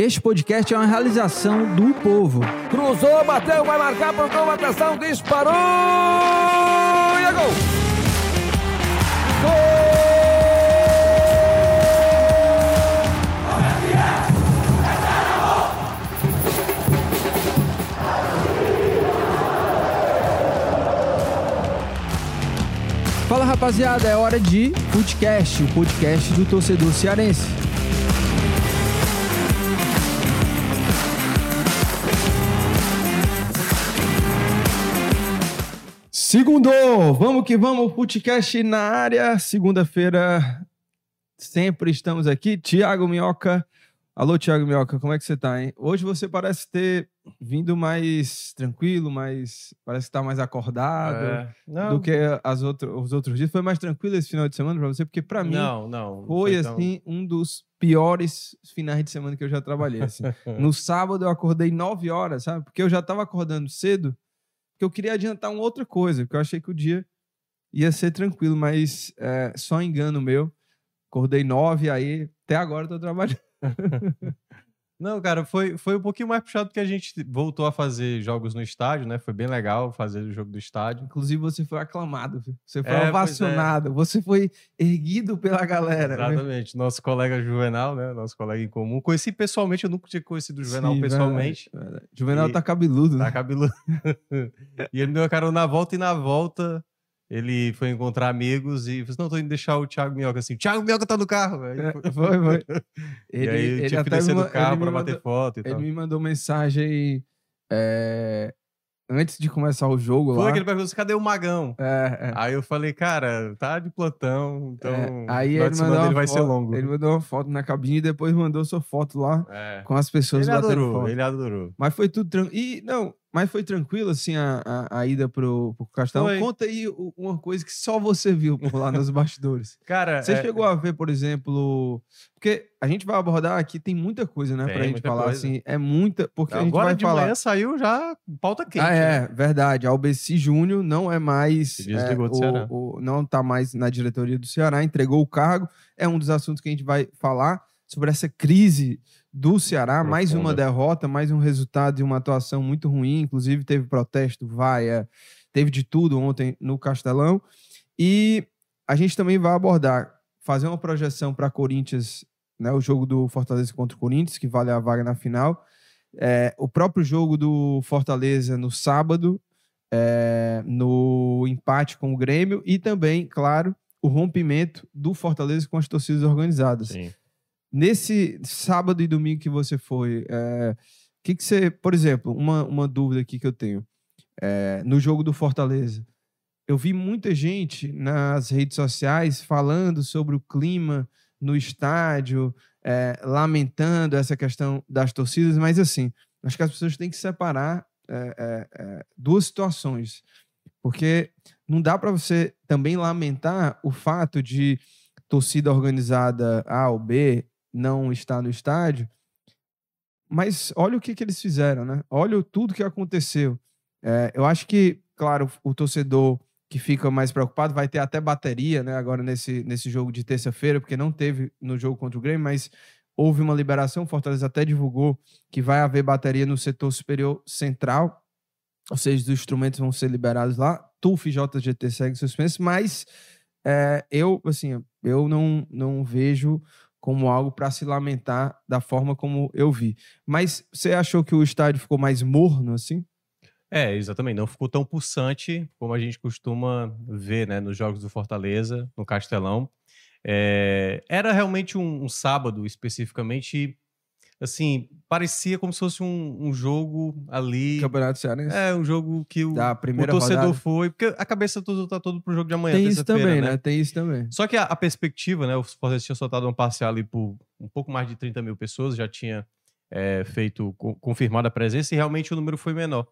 Este podcast é uma realização do povo. Cruzou, bateu, vai marcar por gol, atenção, disparou e é gol! Fala rapaziada, é hora de podcast, o podcast do torcedor cearense. Segundou! Vamos que vamos, podcast na área. Segunda-feira, sempre estamos aqui. Tiago Minhoca. Alô, Tiago Minhoca, como é que você tá, hein? Hoje você parece ter vindo mais tranquilo, mais. Parece que tá mais acordado É. Não, do que as outro, os outros dias. Foi mais tranquilo esse final de semana pra você? Porque pra mim não, não. foi, tão- assim, um dos piores finais de semana que eu já trabalhei. assim. No sábado eu acordei 9 horas, sabe? Porque eu já tava acordando cedo, porque eu queria adiantar uma outra coisa, porque eu achei que o dia ia ser tranquilo, mas é, só engano meu. Acordei 9, aí até agora tô trabalhando. Não, cara, foi, foi um pouquinho mais puxado porque a gente voltou a fazer jogos no estádio, né? Foi bem legal fazer o jogo do estádio. Inclusive, você foi aclamado, viu? você foi É, é. ovacionado, você foi erguido pela galera. viu? Exatamente. Nosso colega Juvenal, né? Nosso colega em comum. Conheci pessoalmente, eu nunca tinha conhecido o Juvenal Sim, pessoalmente. verdade, verdade. Juvenal E- tá cabeludo, né? Tá cabeludo. e ele me deu a cara na volta e na volta ele foi encontrar amigos e falou assim, não, tô indo deixar o Thiago Minhoca assim. Thiago Minhoca tá no carro, velho. É, foi, foi. e aí eu tive que descer do carro ele pra me bater mandou- foto e Ele tal. me mandou mensagem é, antes de começar o jogo Foi lá. que ele perguntou assim, cadê o Magão? É, é. Aí eu falei, cara, tá de plantão, então É, aí ele mandou, uma vai foto, ser longo. ele mandou uma foto na cabine e depois mandou sua foto lá com as pessoas Ele adorou, foto. ele adorou. Mas foi tudo tranquilo. E não, mas foi tranquilo assim a, a, a ida pro, pro Castelão. Foi. Conta aí uma coisa que só você viu por lá nos bastidores. Cara, Você é, chegou a ver, por exemplo, porque a gente vai abordar aqui tem muita coisa, né, Tem pra gente falar coisa. assim, é muita, porque a gente agora vai de falar manhã saiu já pauta quente. Ah, né? é, verdade. Albeci Júnior não é mais. Se é, do Ceará. o- o- não tá mais na diretoria do Ceará, entregou o cargo. É um dos assuntos que a gente vai falar sobre essa crise do Ceará. Mais uma Profunda. derrota, mais um resultado e uma atuação muito ruim. Inclusive, teve protesto, vaia, teve de tudo ontem no Castelão. E a gente também vai abordar, fazer uma projeção para Corinthians, né, o jogo do Fortaleza contra o Corinthians, que vale a vaga na final. É, o próprio jogo do Fortaleza no sábado, é, no empate com o Grêmio, e também, claro, o rompimento do Fortaleza com as torcidas organizadas. Sim. Nesse sábado e domingo que você foi, é, que, que você, por exemplo, uma, uma dúvida aqui que eu tenho, é, no jogo do Fortaleza, eu vi muita gente nas redes sociais falando sobre o clima no estádio, é, lamentando essa questão das torcidas, mas assim, acho que as pessoas têm que separar é, é, é, duas situações, porque não dá para você também lamentar o fato de torcida organizada A ou B não estar no estádio, mas olha o que, que eles fizeram, né? Olha tudo que aconteceu. É, eu acho que, claro, o torcedor que fica mais preocupado vai ter até bateria, né? Agora nesse, nesse jogo de terça-feira, porque não teve no jogo contra o Grêmio, mas houve uma liberação. O Fortaleza até divulgou que vai haver bateria no setor superior central, ou seja, os instrumentos vão ser liberados lá. TUF e JGT segue suspenso, mas é, eu, assim, eu não, não vejo como algo para se lamentar da forma como eu vi. Mas você achou que o estádio ficou mais morno, assim? É, exatamente. Não ficou tão pulsante como a gente costuma ver né, nos jogos do Fortaleza, no Castelão. É, era realmente um, um sábado, especificamente, assim, parecia como se fosse um, um jogo ali. Campeonato Cearense? É, um jogo que o, o torcedor rodada. foi, porque a cabeça toda tá todo pro jogo de amanhã, Tem isso também, né? Tem isso também. Só que a, a perspectiva, né? O Fortaleza tinha soltado uma parcial ali por um pouco mais de 30 mil pessoas, já tinha é, feito, co- confirmado a presença e realmente o número foi menor.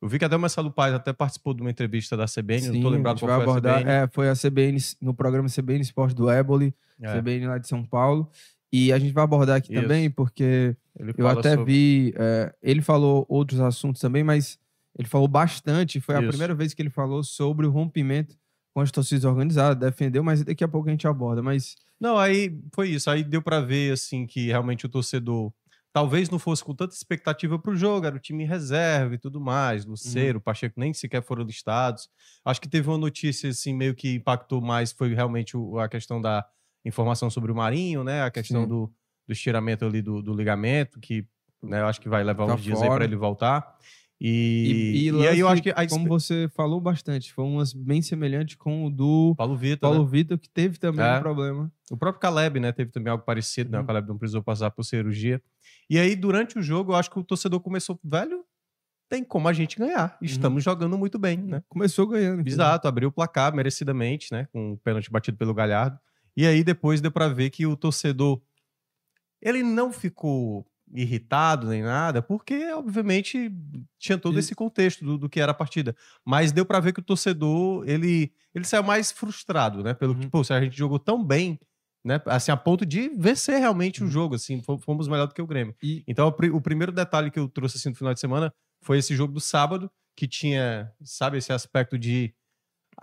Eu vi que até o Marcelo Paz até participou de uma entrevista da CBN, não tô Sim, lembrado qual foi abordar. a CBN. É, foi a CBN, no programa CBN Esporte do Éboli, É, CBN lá de São Paulo. E a gente vai abordar aqui Isso. também, porque ele eu até sobre- vi. é, ele falou outros assuntos também, mas ele falou bastante. Foi a Isso. primeira vez que ele falou sobre o rompimento com as torcidas organizadas, defendeu, mas daqui a pouco a gente aborda. Mas Não, aí foi isso. Aí deu pra ver, assim, que realmente o torcedor talvez não fosse com tanta expectativa para o jogo, era o time em reserva e tudo mais, Luceiro, Uhum. Pacheco nem sequer foram listados. Acho que teve uma notícia assim meio que impactou mais foi realmente a questão da informação sobre o Marinho, né? A questão Sim. do, do estiramento ali do, do ligamento, que né, eu acho que vai levar Tá uns dias aí fora. para ele voltar. E, e, lance, aí eu acho que a como você falou bastante, foi umas bem semelhante com o do Paulo Vitor, né? Paulo Vitor, que teve também É. um problema. O próprio Caleb, né, teve também algo parecido, né? Uhum. O Caleb não precisou passar por cirurgia. E aí, durante o jogo, eu acho que o torcedor começou, velho, tem como a gente ganhar. Estamos jogando muito bem, né? Começou ganhando. Exato, abriu o placar merecidamente, né? Com um pênalti batido pelo Galhardo. E aí, depois deu pra ver que o torcedor. Ele não ficou irritado nem nada, porque, obviamente, tinha todo esse contexto do, do que era a partida. Mas deu pra ver que o torcedor, ele, ele saiu mais frustrado, né? Pelo que, Uhum. pô, se a gente jogou tão bem, né? Assim, a ponto de vencer realmente o Uhum. jogo, assim, fo- fomos melhor do que o Grêmio. E Então, o, o primeiro detalhe que eu trouxe assim no final de semana foi esse jogo do sábado, que tinha, sabe, esse aspecto de.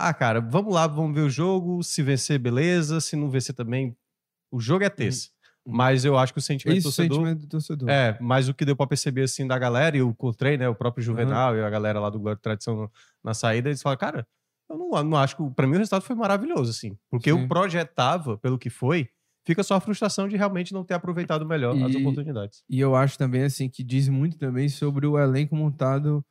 Ah, cara, vamos lá, vamos ver o jogo. Se vencer, beleza. Se não vencer também, o jogo é terça. Uhum. Mas eu acho que o sentimento esse do torcedor. sentimento do torcedor. É, mas o que deu pra perceber assim da galera, e eu encontrei, né, o próprio Juvenal e a galera lá do Glória Tradição na saída, eles falaram, cara, eu não, não acho que. Pra mim o resultado foi maravilhoso, assim. Porque Sim. eu projetava, pelo que foi, fica só a frustração de realmente não ter aproveitado melhor as E- oportunidades. E eu acho também, assim, que diz muito também sobre o elenco montado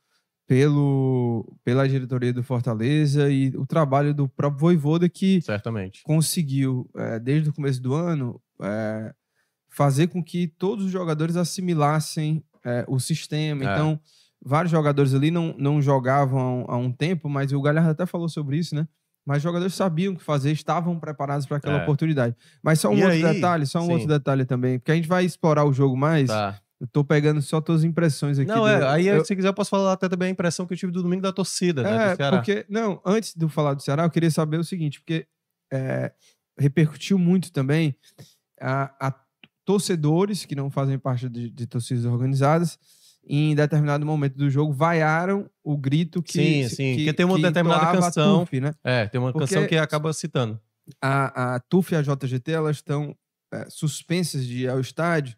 pelo, pela diretoria do Fortaleza e o trabalho do próprio Voivoda que Certamente. conseguiu, eh, desde o começo do ano, eh, fazer com que todos os jogadores assimilassem eh, o sistema. É. Então, vários jogadores ali não, não jogavam há um tempo, mas o Galhardo até falou sobre isso, né? Mas os jogadores sabiam o que fazer, estavam preparados para aquela É. oportunidade. Mas só um E outro aí- detalhe, só um sim. outro detalhe também, porque a gente vai explorar o jogo mais. Tá. Eu tô pegando só tuas impressões aqui. Não, do- é, aí eu- se quiser eu posso falar até também a impressão que eu tive do domingo da torcida, né, É, do Ceará. porque. Não, antes de eu falar do Ceará, eu queria saber o seguinte, porque é, repercutiu muito também a, a torcedores que não fazem parte de, de torcidas organizadas. Em determinado momento do jogo, vaiaram o grito que. Sim, sim, porque tem uma que determinada canção. TUF, né? É, tem uma Porque- canção que acaba citando. A, a TUF e a JGT elas estão é, suspensas de ir ao estádio.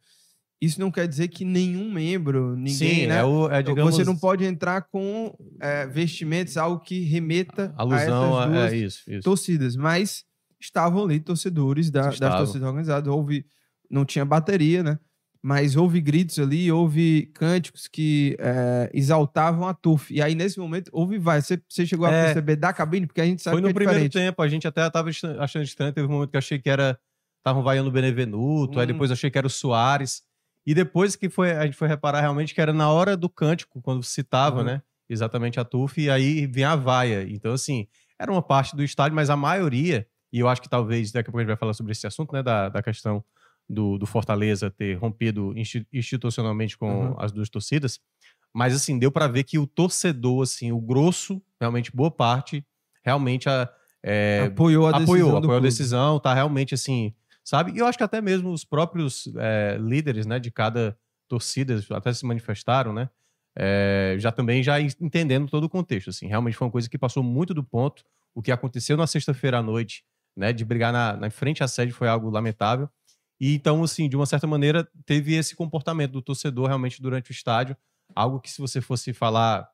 Isso não quer dizer que nenhum membro, ninguém, Sim, né? é, o, é digamos, Você não pode entrar com é, vestimentos, algo que remeta alusão a a, é isso, isso. torcidas. Mas estavam ali torcedores da- das torcidas organizadas. Houve, não tinha bateria, né? Mas houve gritos ali, houve cânticos que é, exaltavam a TUF. E aí, nesse momento, houve vai. Você, você chegou a É. perceber da cabine? Porque a gente sabe Foi que no é primeiro diferente. tempo, a gente até tava estra- achando estranho, teve um momento que achei que era estavam vaiando o Benevenuto, aí Hum. depois eu achei que era o Soares. E depois que foi, a gente foi reparar realmente que era na hora do cântico, quando citava, Uhum. né? Exatamente a TUF, e aí vinha a vaia. Então, assim, era uma parte do estádio, mas a maioria, e eu acho que talvez daqui a pouco a gente vai falar sobre esse assunto, né? Da, da questão do, do Fortaleza ter rompido insti- institucionalmente com Uhum. as duas torcidas. Mas, assim, deu para ver que o torcedor, assim, o grosso, realmente boa parte, realmente a, é, apoiou a decisão. apoiou, apoiou a decisão, tá realmente assim, sabe? E eu acho que até mesmo os próprios é, líderes, né, de cada torcida até se manifestaram, né? é, já também já en- entendendo todo o contexto, assim, realmente foi uma coisa que passou muito do ponto. O que aconteceu na sexta-feira à noite, né, de brigar na, na frente à sede foi algo lamentável. E então, assim, de uma certa maneira, teve esse comportamento do torcedor realmente durante o estádio, algo que se você fosse falar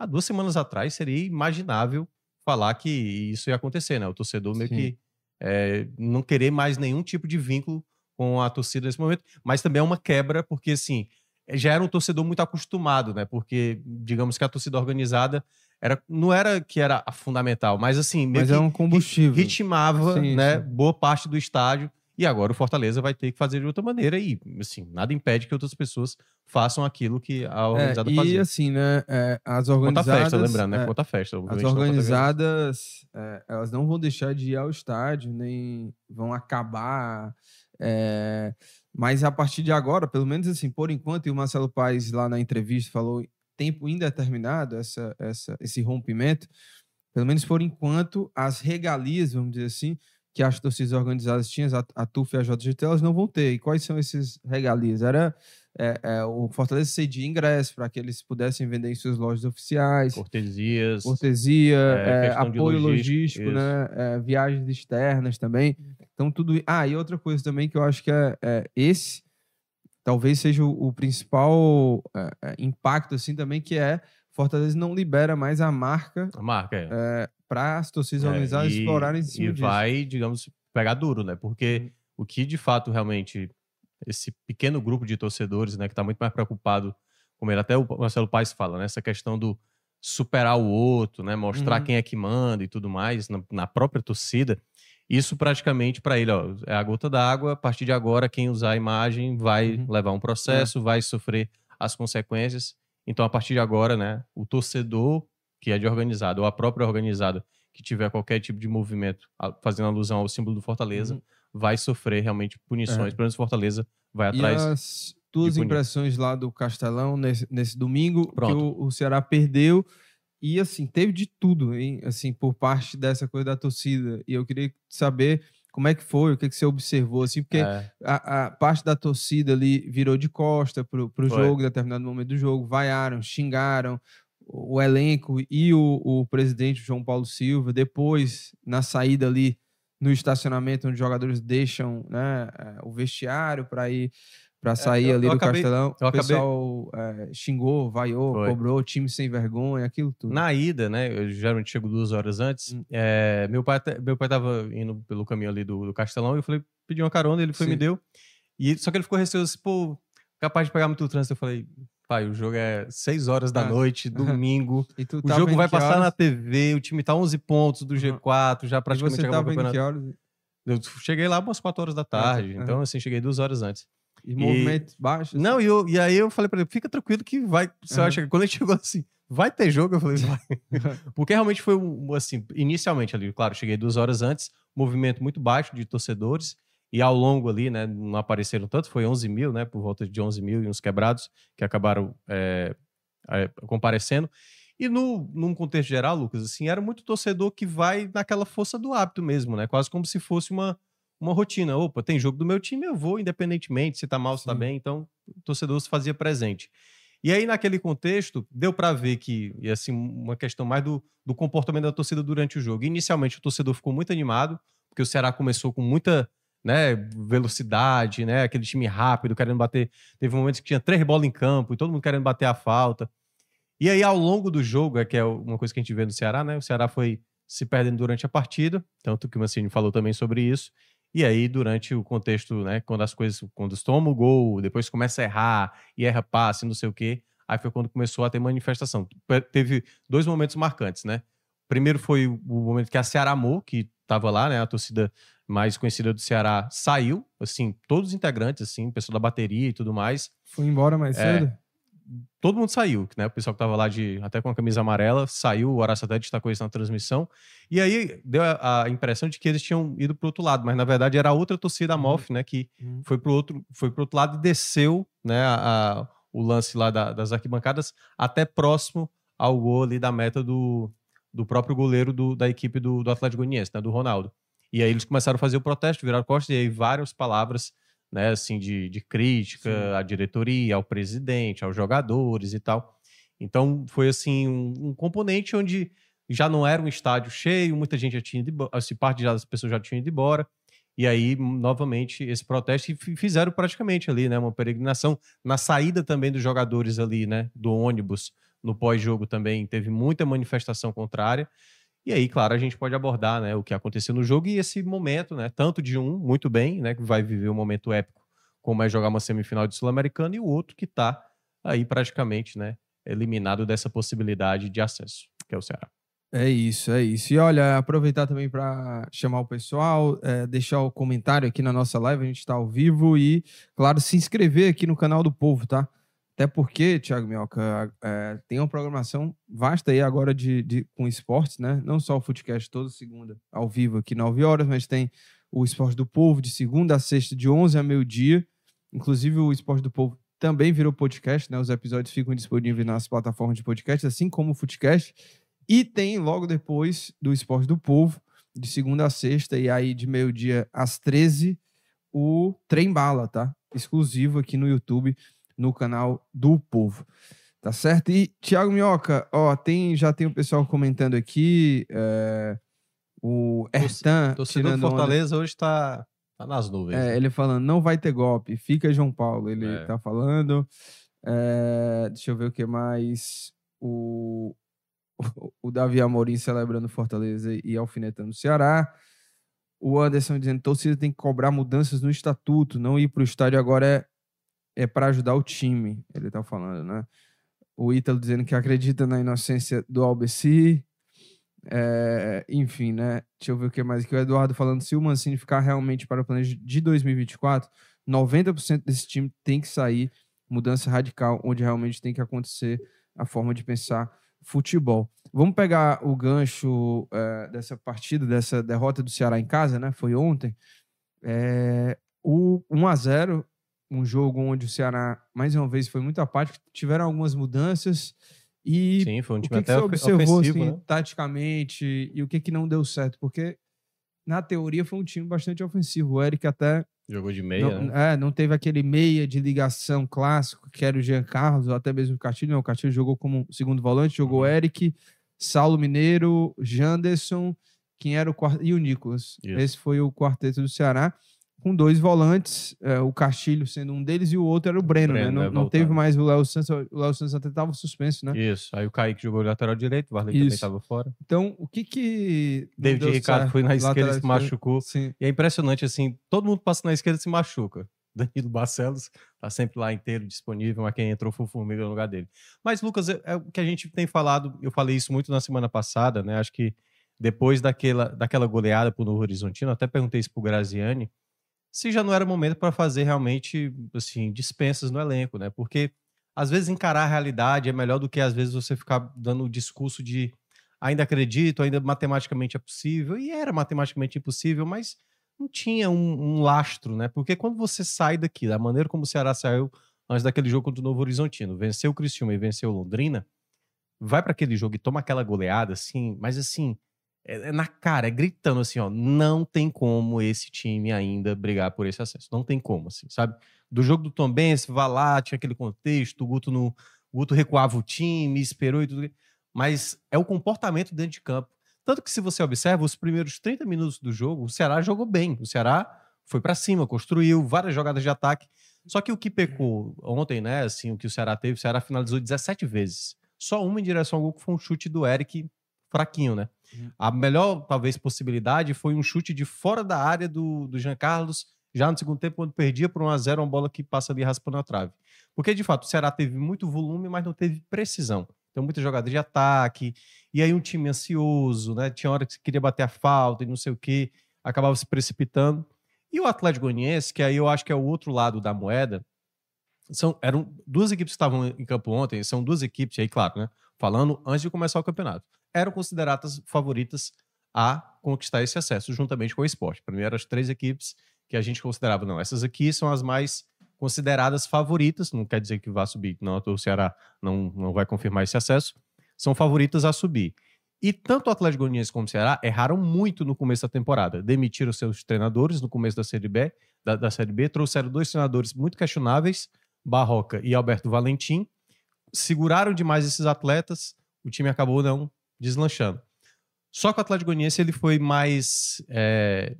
há duas semanas atrás seria imaginável falar que isso ia acontecer, né? O torcedor meio Sim. que é, não querer mais nenhum tipo de vínculo com a torcida nesse momento, mas também é uma quebra, porque assim, já era um torcedor muito acostumado, né? Porque, digamos que a torcida organizada era, não era que era a fundamental, mas assim, meio Mas que é um combustível. ritmava Sim, né, sim. boa parte do estádio. E agora o Fortaleza vai ter que fazer de outra maneira e, assim, nada impede que outras pessoas façam aquilo que a É, organizada e fazia. assim, né? é, as Conta organizadas. festa, lembrando, né? é, Conta a festa. As não conta organizadas, é, elas não vão deixar de ir ao estádio, nem vão acabar. é, mas a partir de agora, pelo menos assim, por enquanto, e o Marcelo Paes lá na entrevista falou tempo indeterminado essa, essa, esse rompimento, pelo menos por enquanto, as regalias, vamos dizer assim, que as torcidas organizadas tinham, a, a TUF e a JGT, elas não vão ter. E quais são esses regalias? Era é, é, o Fortaleza cedia ingresso para que eles pudessem vender em suas lojas oficiais Cortesias. cortesia, É, é, apoio logístico, né? é, viagens externas também. Então, tudo. Ah, e outra coisa também que eu acho que é, é esse talvez seja o, o principal impacto, assim, também, que é Fortaleza não libera mais a marca A marca é. É, para as torcidas É, organizadas e- explorarem em cima E disso. vai, digamos, pegar duro, né? Porque o que de fato realmente esse pequeno grupo de torcedores, né, que está muito mais preocupado, como ele até o Marcelo Paes fala, né, essa questão do superar o outro, né, mostrar Uhum. quem é que manda e tudo mais na, na própria torcida. Isso praticamente para ele, ó, é a gota d'água. A partir de agora, quem usar a imagem vai Uhum. levar um processo, vai sofrer as consequências. Então, a partir de agora, né, o torcedor que é de organizado ou a própria organizada que tiver qualquer tipo de movimento fazendo alusão ao símbolo do Fortaleza, Uhum. vai sofrer realmente punições. É. Pelo menos Fortaleza vai E atrás. as tuas impressões lá do Castelão nesse, nesse domingo, que Pronto. o, o Ceará perdeu. E assim, teve de tudo, hein? Assim, por parte dessa coisa da torcida. E eu queria saber como é que foi, o que, que você observou, assim, porque É, a, a parte da torcida ali virou de costa pro, pro Foi. jogo, em determinado momento do jogo, vaiaram, xingaram o, o elenco e o, o presidente João Paulo Silva. Depois, na saída ali no estacionamento, onde os jogadores deixam né, eh, o vestiário para ir para sair eu- ali eu do acabei- Castelão, o acabei- pessoal eh, xingou, vaiou, Foi. cobrou, time sem vergonha, aquilo tudo. Na ida, né? Eu geralmente chego duas horas antes. Hum. é, meu, pai, meu pai tava indo pelo caminho ali do, do Castelão e eu falei, pedi uma carona, ele foi e me Sim. deu. E, só que ele ficou receoso, assim, pô, capaz de pegar muito trânsito. Eu falei, pai, o jogo é 6 horas da Ah. noite, domingo. E O jogo vai passar na horas? TV, o time tá 11 pontos do Uhum. G4, já E praticamente você acabou o tava em que horas? Eu cheguei lá umas 4 horas da tarde, aham. então assim, cheguei duas horas antes. E movimentos baixos? Não, e, eu- e aí eu falei pra ele, fica tranquilo que vai. Você que quando ele chegou assim, vai ter jogo? Eu falei, vai. Porque realmente foi um, assim, inicialmente ali, claro, cheguei duas horas antes, movimento muito baixo de torcedores, e ao longo ali, né, não apareceram tanto, foi 11 mil, né, por volta de 11 mil e uns quebrados que acabaram é, é, comparecendo. E no, num contexto geral, Lucas, assim, era muito torcedor que vai naquela força do hábito mesmo, né, quase como se fosse uma, uma rotina. Opa, tem jogo do meu time, eu vou, independentemente se tá mal, se tá Sim. bem, então o torcedor se fazia presente. E aí, naquele contexto, deu para ver que, e assim, uma questão mais do, do comportamento da torcida durante o jogo. Inicialmente, o torcedor ficou muito animado, porque o Ceará começou com muita né, velocidade, né, aquele time rápido, querendo bater. Teve momentos que tinha três bolas em campo e todo mundo querendo bater a falta. E aí, ao longo do jogo, é que é uma coisa que a gente vê no Ceará, né? O Ceará foi se perdendo durante a partida, tanto que o Mancini falou também sobre isso. E aí, durante o contexto, né, quando as coisas, quando toma o gol, depois começa a errar, e erra passe, não sei o quê, aí foi quando começou a ter manifestação. Teve dois momentos marcantes, né? Primeiro foi o momento que a Ceará Amor, que estava lá, né, a torcida mais conhecida do Ceará, saiu, assim, todos os integrantes, assim, o pessoal da bateria e tudo mais, Foi embora mais É. cedo? todo mundo saiu, né? O pessoal que tava lá de até com a camisa amarela saiu, o Horácio até destacou isso na transmissão. E aí deu a, a impressão de que eles tinham ido pro outro lado, mas na verdade era outra torcida, Uhum. MOF, né? Que Uhum. foi pro outro, foi pro outro lado e desceu, né? a- a- o lance lá da- das arquibancadas até próximo ao gol ali da meta do, do próprio goleiro do- da equipe do, do Atlético Goianiense, né? Do Ronaldo. E aí eles começaram a fazer o protesto, viraram costas, e aí várias palavras né, assim, de, de crítica Sim. à diretoria, ao presidente, aos jogadores e tal. Então, foi assim, um, um componente onde já não era um estádio cheio, muita gente já tinha ido embora, assim, parte das pessoas já tinham ido embora, e aí, novamente, esse protesto, e fi- fizeram praticamente ali, né, uma peregrinação, na saída também dos jogadores ali, né, do ônibus, no pós-jogo também, teve muita manifestação contrária, e aí, claro, a gente pode abordar né, o que aconteceu no jogo e esse momento, né? Tanto de um, muito bem, né? Que vai viver um momento épico, como é jogar uma semifinal de Sul-Americana, e o outro que está aí praticamente, né? Eliminado dessa possibilidade de acesso, que é o Ceará. É isso, é isso. E olha, aproveitar também para chamar o pessoal, é, deixar o comentário aqui na nossa live, a gente está ao vivo e, claro, se inscrever aqui no canal do Povo, tá? Até porque, Thiago Minhoca, é, tem uma programação vasta aí agora de, de- com esportes, né? Não só o Footcast toda segunda ao vivo aqui 9 horas, mas tem o Esporte do Povo de segunda a sexta, de 11 a meio-dia. Inclusive, o Esporte do Povo também virou podcast, né? Os episódios ficam disponíveis nas plataformas de podcast, assim como o Footcast. E tem logo depois do Esporte do Povo, de segunda a sexta, e aí de meio-dia às 13, o Trem Bala, tá? Exclusivo aqui no YouTube, no canal do Povo. Tá certo? E, Thiago Minhoca, ó, tem, já tem o pessoal comentando aqui, é, o Ertan Torcedor do onda. Fortaleza hoje está Tá nas nuvens. É, né? ele falando, não vai ter golpe, fica João Paulo. Ele É. tá falando. É, deixa eu ver o que mais. O, o Davi Amorim celebrando Fortaleza e alfinetando o Ceará. O Anderson dizendo torcida tem que cobrar mudanças no estatuto, não ir para o estádio agora é, é para ajudar o time. Ele tá falando, né? O Ítalo dizendo que acredita na inocência do Albeci. É, enfim, né? Deixa eu ver o que mais aqui. O Eduardo falando: se o Mancini ficar realmente para o planejo de 2024, 90% desse time tem que sair. Mudança radical, onde realmente tem que acontecer a forma de pensar futebol. Vamos pegar o gancho é, dessa partida, dessa derrota do Ceará em casa, né? Foi ontem. É, o 1 a 0 um jogo onde o Ceará, mais uma vez, foi muito apático. Tiveram algumas mudanças. E Sim, foi um o time que, que até ofe- observou ofensivo, assim, né? taticamente e o que, que não deu certo? Porque na teoria foi um time bastante ofensivo. O Eric até Jogou de meia, não, né? é, não teve aquele meia de ligação clássico que era o Jean Carlos, ou até mesmo o Castilho. Não, o Castilho jogou como segundo volante, jogou Uhum. Eric, Saulo Mineiro, Janderson, quem era o quarto e o Nicolas. Isso. Esse foi o quarteto do Ceará. Com dois volantes, é, o Castilho sendo um deles e o outro era o Breno, Breno, né? Não, né, não teve voltando. mais o Léo Santos. O Léo Santos até estava suspenso, né? Isso. Aí o Kaique jogou lateral direito, o Varley também Isso. estava fora. Então, o que que. não David Ricardo foi na esquerda e se machucou. Sim. E é impressionante, assim, todo mundo passa na esquerda e se machuca. Danilo Barcelos tá sempre lá inteiro, disponível, mas quem entrou foi o Formiga no lugar dele. Mas, Lucas, é, é o que a gente tem falado, eu falei isso muito na semana passada, né? Acho que depois daquela, daquela goleada pro Novo Horizontino, até perguntei isso pro Graziani, se já não era momento para fazer realmente, assim, dispensas no elenco, né? Porque às vezes encarar a realidade é melhor do que às vezes você ficar dando o discurso de ainda acredito, ainda matematicamente é possível, e era matematicamente impossível, mas não tinha um, um lastro, né? Porque quando você sai daqui, da maneira como o Ceará saiu antes daquele jogo contra o Novo Horizontino, venceu o Criciúma e venceu o Londrina, vai para aquele jogo e toma aquela goleada, assim, mas assim, é, é na cara, é gritando assim, ó, não tem como esse time ainda brigar por esse acesso, não tem como, assim, sabe? Do jogo do Tombense, vai lá, tinha aquele contexto, o Guto, no, o Guto recuava o time, esperou e tudo, mas é o comportamento dentro de campo. Tanto que se você observa, os primeiros 30 minutos do jogo, o Ceará jogou bem, o Ceará foi para cima, construiu várias jogadas de ataque, só que o que pecou ontem, né, assim, o que o Ceará teve, o Ceará finalizou 17 vezes. Só uma em direção ao gol que foi um chute do Eric fraquinho, né? Uhum. A melhor, talvez, possibilidade foi um chute de fora da área do, do Jean Carlos, já no segundo tempo, quando perdia por 1x0, uma bola que passa ali raspando a trave. Porque, de fato, o Ceará teve muito volume, mas não teve precisão. Então, muita jogada de ataque, e aí um time ansioso, né? Tinha hora que você queria bater a falta e não sei o quê, acabava se precipitando. E o Atlético Goianiense, que aí eu acho que é o outro lado da moeda, são, eram duas equipes que estavam em campo ontem, são duas equipes, aí, claro, né? Falando antes de começar o campeonato. Eram consideradas favoritas a conquistar esse acesso, juntamente com o esporte. Para mim, eram as três equipes que a gente considerava, não, essas aqui são as mais consideradas favoritas, não quer dizer que vá subir, não, o Ceará não, não vai confirmar esse acesso, são favoritas a subir. E tanto o Atlético Goianiense como o Ceará erraram muito no começo da temporada. Demitiram seus treinadores no começo da Série B, da, da Série B trouxeram dois treinadores muito questionáveis, Barroca e Alberto Valentim, seguraram demais esses atletas, o time acabou não deslanchando. Só que o Atlético Goianiense ele foi mais é,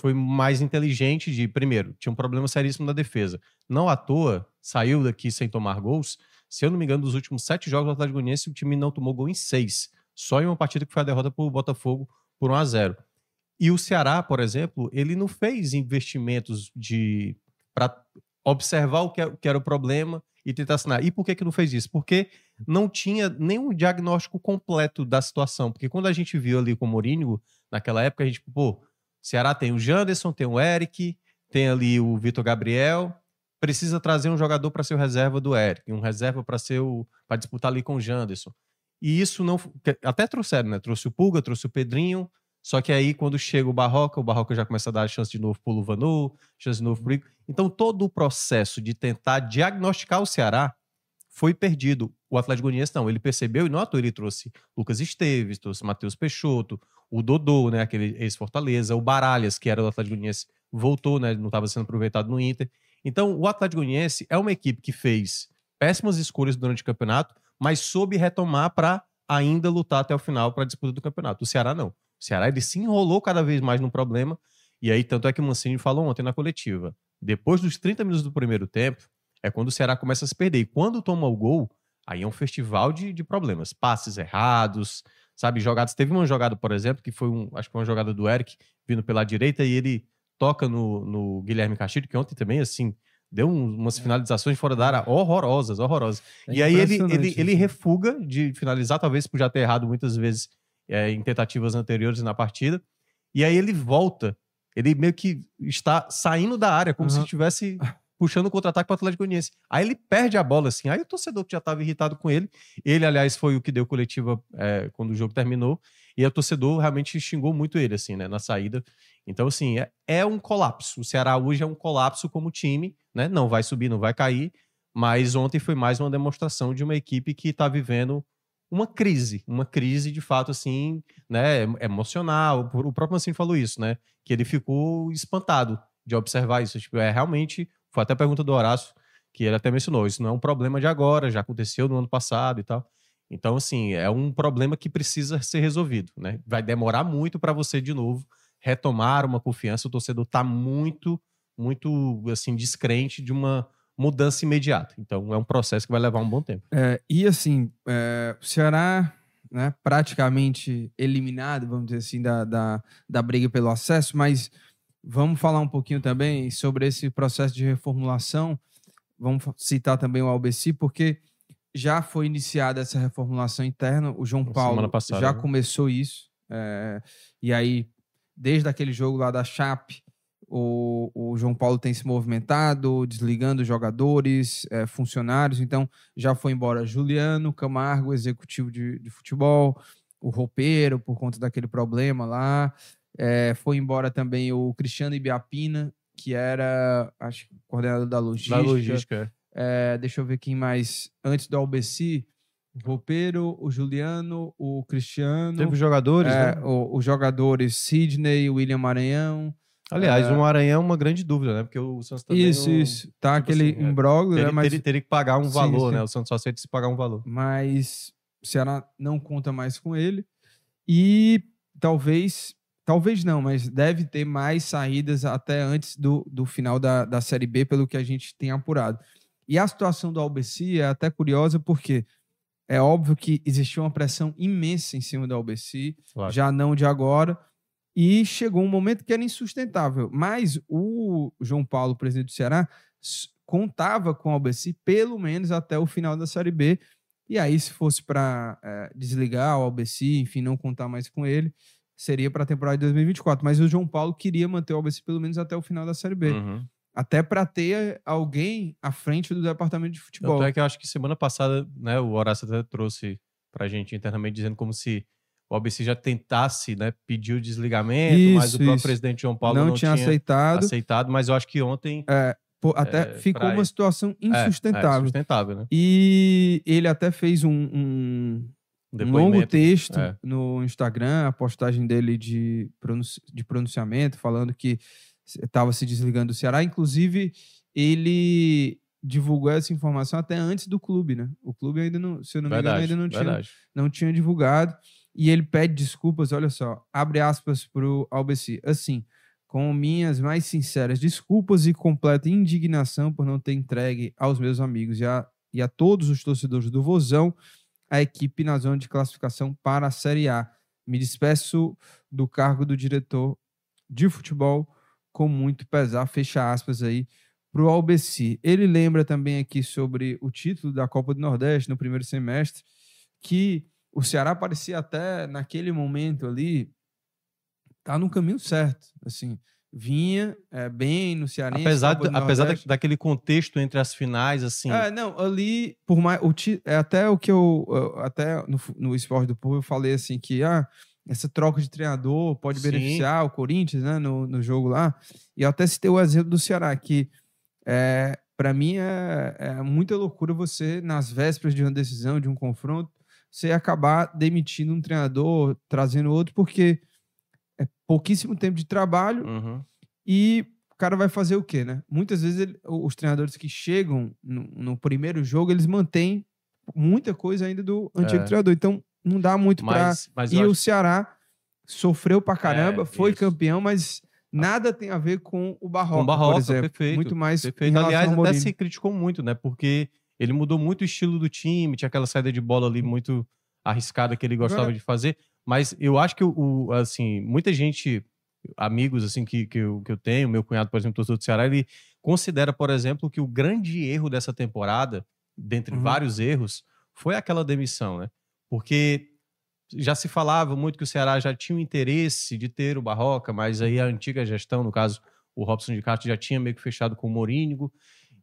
foi mais inteligente de primeiro tinha um problema seríssimo na defesa. Não à toa saiu daqui sem tomar gols. Se eu não me engano, dos últimos sete jogos do Atlético Goianiense o time não tomou gol em seis. Só em uma partida que foi a derrota para o Botafogo por 1 a 0. E o Ceará, por exemplo, ele não fez investimentos de para observar o que, é- que era o problema e tentar assinar. E por que, que não fez isso? Porque não tinha nenhum diagnóstico completo da situação. Porque quando a gente viu ali com o Mourinho, naquela época, a gente, pô, Ceará tem o Janderson, tem o Eric, tem ali o Vitor Gabriel, precisa trazer um jogador para ser o reserva do Eric, um reserva para ser o para disputar ali com o Janderson. E isso não até trouxeram, né? Trouxe o Pulga, trouxe o Pedrinho, só que aí quando chega o Barroca, o Barroca já começa a dar chance de novo pro Luvanu, chance de novo pro Igor. Então todo o processo de tentar diagnosticar o Ceará foi perdido. O Atlético Goianiense não, ele percebeu e toa ele trouxe Lucas Esteves, trouxe Matheus Peixoto, o Dodô, né, aquele ex-Fortaleza, o Baralhas, que era do Atlético Goianiense, voltou, né, não estava sendo aproveitado no Inter. Então, o Atlético Goianiense é uma equipe que fez péssimas escolhas durante o campeonato, mas soube retomar para ainda lutar até o final para a disputa do campeonato. O Ceará não. O Ceará ele se enrolou cada vez mais no problema E aí, tanto é que o Mancini falou ontem na coletiva. Depois dos 30 minutos do primeiro tempo, é quando o Ceará começa a se perder. E quando toma o gol, aí é um festival de, de problemas. Passes errados, sabe? Jogadas. Teve uma jogada, por exemplo, que foi um. Acho que foi uma jogada do Eric vindo pela direita e ele toca no, no Guilherme Castilho, que ontem também, assim, deu um, umas finalizações fora da área horrorosas, horrorosas. É e aí ele, ele, ele refuga de finalizar, talvez por já ter errado muitas vezes é, em tentativas anteriores na partida. E aí ele volta. Ele meio que está saindo da área, como se Aham. estivesse puxando o contra-ataque para o Atlético Goianiense. Aí ele perde a bola, assim. Aí o torcedor que já estava irritado com ele, ele, aliás, foi o que deu coletiva é, quando o jogo terminou, e o torcedor realmente xingou muito ele, assim, né, na saída. Então, assim, é, é um colapso. O Ceará hoje é um colapso como time, né? Não vai subir, não vai cair, mas ontem foi mais uma demonstração de uma equipe que está vivendo uma crise, uma crise de fato assim, né, emocional. O próprio Mancini falou isso, né, que ele ficou espantado de observar isso. Tipo, é realmente, foi até a pergunta do Horácio que ele até mencionou, isso não é um problema de agora, já aconteceu no ano passado e tal. Então, assim, é um problema que precisa ser resolvido, né? Vai demorar muito para você de novo retomar uma confiança. O torcedor está muito, muito assim descrente de uma mudança imediata. Então, é um processo que vai levar um bom tempo. É, e assim, é, o Ceará, né, praticamente eliminado, vamos dizer assim, da, da, da briga pelo acesso, mas vamos falar um pouquinho também sobre esse processo de reformulação. Vamos citar também o Albeci, porque já foi iniciada essa reformulação interna. O João Paulo passada, já né? começou isso. é, e aí, desde aquele jogo lá da Chape, o, o João Paulo tem se movimentado, desligando jogadores, é, funcionários. Então, já foi embora Juliano Camargo, executivo de, de futebol, o roupeiro, por conta daquele problema lá. É, foi embora também o Cristiano Ibiapina, que era, acho, que coordenador da logística. Da logística. É, deixa eu ver quem mais. Antes do Albeci, o roupeiro, o Juliano, o Cristiano. Teve jogadores, é, né? os jogadores Sidney, William Maranhão. Aliás, é. o Maranhão é uma grande dúvida, né? Porque o Santos também Isso, não- isso. Tá tipo aquele assim, é, imbróglio, né? Teria, Mas, teria- teria que pagar um Sim, valor, sim. né? O Santos só aceita se pagar um valor. mas o Ceará não conta mais com ele. E talvez, talvez não, mas deve ter mais saídas até antes do, do final da, da Série B, pelo que a gente tem apurado. E a situação do Albeci é até curiosa, porque é óbvio que existia uma pressão imensa em cima do Albeci, Claro. já não de agora. E chegou um momento que era insustentável. Mas o João Paulo, presidente do Ceará, contava com o Albeci pelo menos até o final da Série B. E aí, se fosse para desligar o Albeci, enfim, não contar mais com ele, seria para a temporada de 2024. Mas o João Paulo queria manter o Albeci pelo menos até o final da Série B. Uhum. Até para ter alguém à frente do departamento de futebol. Tanto é que eu acho que semana passada, né, o Horácio até trouxe pra gente internamente dizendo como se o ABC já tentasse, né, pedir o desligamento, mas o Isso, próprio isso. presidente João Paulo não, não, tinha, aceitado. aceitado, mas eu acho que ontem Pô, até É, ficou uma situação é, é, insustentável. sustentável, né? E ele até fez um, um, um longo Depoimento. texto é. no Instagram, a postagem dele de, pronunci- de pronunciamento, falando que estava se desligando do Ceará. Inclusive, ele divulgou essa informação até antes do clube, né? O clube ainda não, se eu não me engano, ainda não tinha, não tinha divulgado. E ele pede desculpas, olha só, abre aspas para o Albeci. Assim, com minhas mais sinceras desculpas e completa indignação por não ter entregue aos meus amigos e a, e a todos os torcedores do Vozão a equipe na zona de classificação para a Série A. Me despeço do cargo do diretor de futebol com muito pesar, fecha aspas aí, para o Albeci. Ele lembra também aqui sobre o título da Copa do Nordeste no primeiro semestre, que o Ceará parecia até naquele momento ali tá no caminho certo, assim, vinha é, bem no Cearense, Apesar, do- apesar da- daquele contexto entre as finais, assim, É, não, ali, por mais. O é até o que eu. Até no, no Esporte do Povo eu falei assim que ah, essa troca de treinador pode Sim. beneficiar o Corinthians, né? No, no jogo lá. E eu até citei o exemplo do Ceará, que é, para mim é, é muita loucura você, nas vésperas de uma decisão, de um confronto, você acabar demitindo um treinador, trazendo outro, porque é pouquíssimo tempo de trabalho uhum. e o cara vai fazer o quê, né? Muitas vezes ele- os treinadores que chegam no, no primeiro jogo, eles mantêm muita coisa ainda do antigo É. treinador. Então, não dá muito mas E eu o acho- Ceará sofreu pra caramba, É, foi isso. campeão, mas Nada tem a ver com o Barroca, Com o Barroca, por exemplo. perfeito, Muito mais Perfeito. Aliás, até se criticou muito, né? Porque ele mudou muito o estilo do time, tinha aquela saída de bola ali muito arriscada que ele gostava Agora- de fazer. Mas eu acho que, o, assim, muita gente, amigos, assim, que, que, eu, que eu tenho, meu cunhado, por exemplo, torcedor do Ceará, ele considera, por exemplo, que o grande erro dessa temporada, dentre Uhum. vários erros, foi aquela demissão, né? Porque já se falava muito que o Ceará já tinha o interesse de ter o Barroca, mas aí a antiga gestão, no caso, o Robson de Castro já tinha meio que fechado com o Morínigo.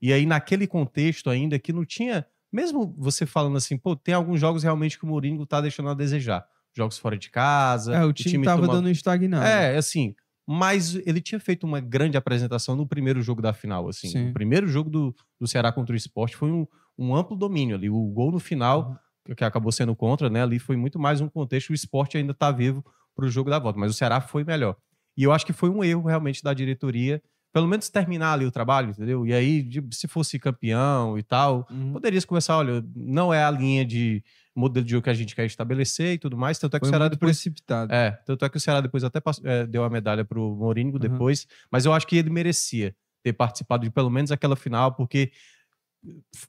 E aí, naquele contexto ainda, que não tinha. Mesmo você falando assim, pô, tem alguns jogos realmente que o Morínigo tá deixando a desejar. Jogos fora de casa. É, o time, tava toma- dando estagnado. É, assim. Mas ele tinha feito uma grande apresentação no primeiro jogo da final, assim. Sim. O primeiro jogo do, do Ceará contra o esporte foi um, um amplo domínio ali. O gol no final, Uhum. que- que acabou sendo contra, né? Ali foi muito mais um contexto. O esporte ainda tá vivo pro jogo da volta, mas o Ceará foi melhor. E eu acho que foi um erro realmente da diretoria, pelo menos terminar ali o trabalho, entendeu? E aí, se fosse campeão e tal, Uhum. poderia se começar, olha, não é a linha de modelo de jogo que a gente quer estabelecer e tudo mais, tanto é que Foi o Ceará depois precipitado. é, tanto é que o Ceará depois até pass- é, deu a medalha pro Morínigo Uhum. depois, mas eu acho que ele merecia ter participado de pelo menos aquela final, porque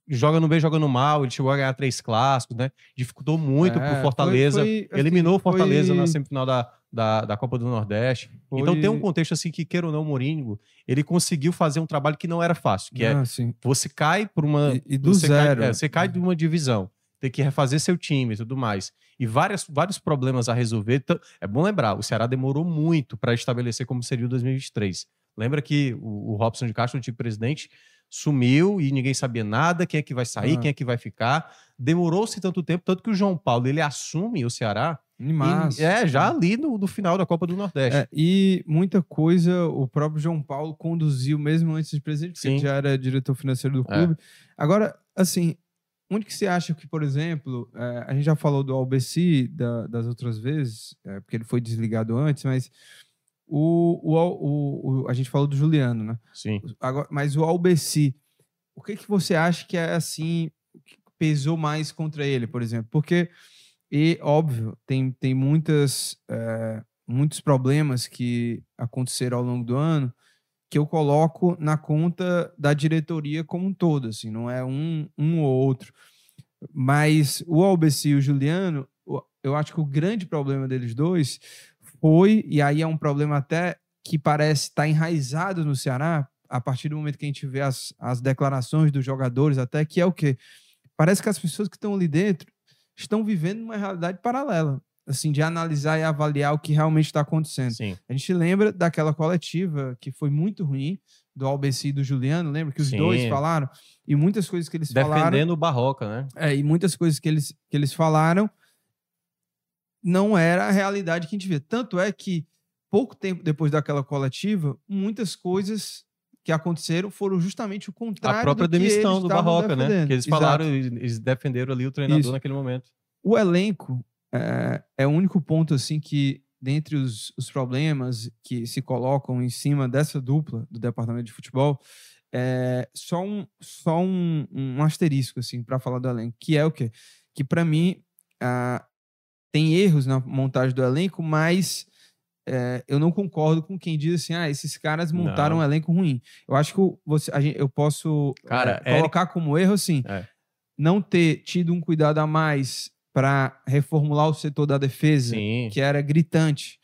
joga no bem, joga no mal, ele chegou a ganhar três clássicos, né? Dificultou muito É, pro foi- Fortaleza, foi, assim, eliminou o Fortaleza foi- na semifinal da, da, da Copa do Nordeste. foi- Então tem um contexto assim que, queira ou não, o Morínigo, ele conseguiu fazer um trabalho que não era fácil, que é Ah, sim. você cai por uma. E, e do você zero. Cai, é, você cai de uma divisão, tem que refazer seu time e tudo mais. E várias, vários problemas a resolver. Então, é bom lembrar, o Ceará demorou muito para estabelecer como seria o 2023. Lembra que o, o Robson de Castro, o antigo presidente, sumiu e ninguém sabia nada, quem é que vai sair, Ah. quem é que vai ficar. Demorou-se tanto tempo, tanto que o João Paulo ele assume o Ceará. Março. é, já ali no, no final da Copa do Nordeste. É, e muita coisa o próprio João Paulo conduziu mesmo antes de presidente, porque ele Sim. já era diretor financeiro do É. clube. Agora, assim, onde que você acha que, por exemplo, é, a gente já falou do Albeci da- das outras vezes, é, porque ele foi desligado antes, mas o, o, o- a gente falou do Juliano, né? Sim. Agora, mas o Albeci, o que, que você acha que é assim, que pesou mais contra ele, por exemplo? Porque, e óbvio, tem, tem muitas, eh, muitos problemas que aconteceram ao longo do ano que eu coloco na conta da diretoria como um todo, assim, não é um, um ou outro. Mas o Albeci e o Juliano, eu acho que o grande problema deles dois foi, e aí é um problema até que parece estar enraizado no Ceará, a partir do momento que a gente vê as, as declarações dos jogadores, até que é o quê? Parece que as pessoas que estão ali dentro estão vivendo uma realidade paralela, assim, de analisar e avaliar o que realmente está acontecendo. Sim. A gente lembra daquela coletiva que foi muito ruim, do Albeci e do Juliano, lembra que os Sim. dois falaram? E muitas coisas que eles falaram. Defendendo o Barroca, né? É, e muitas coisas que eles, que eles falaram não era a realidade que a gente vê. Tanto é que, pouco tempo depois daquela coletiva, muitas coisas que aconteceram foram justamente o contrário A própria do demissão do Barroca, né? Que eles Exato. falaram, eles defenderam ali o treinador Isso. naquele momento. O elenco é, é o único ponto assim que, dentre os, os problemas que se colocam em cima dessa dupla do departamento de futebol, é só um, só um, um asterisco assim para falar do elenco, que é o quê? Que para mim ah, tem erros na montagem do elenco, mas é, eu não concordo com quem diz assim, ah, esses caras montaram Não. um elenco ruim. Eu acho que você, a gente, eu posso Cara, é, Eric- colocar como erro assim, É. não ter tido um cuidado a mais para reformular o setor da defesa, Sim. que era gritante.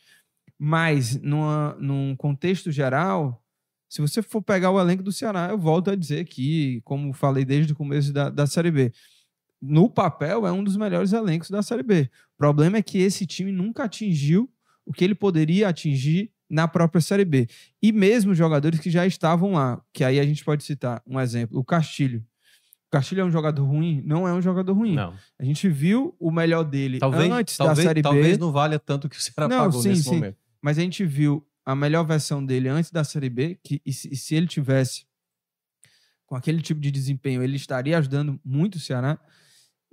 Mas, numa, num contexto geral, se você for pegar o elenco do Ceará, eu volto a dizer que, como falei desde o começo da, da Série B, no papel é um dos melhores elencos da Série B. O problema é que esse time nunca atingiu o que ele poderia atingir na própria Série B. E mesmo jogadores que já estavam lá, que aí a gente pode citar um exemplo, o Castilho. O Castilho é um jogador ruim? Não é um jogador ruim. Não. A gente viu o melhor dele Talvez, antes talvez, da Série talvez B, não valha tanto que o Ceará Não, pagou sim, nesse sim. momento. mas a gente viu a melhor versão dele antes da Série B, que e se, e se ele tivesse com aquele tipo de desempenho, ele estaria ajudando muito o Ceará.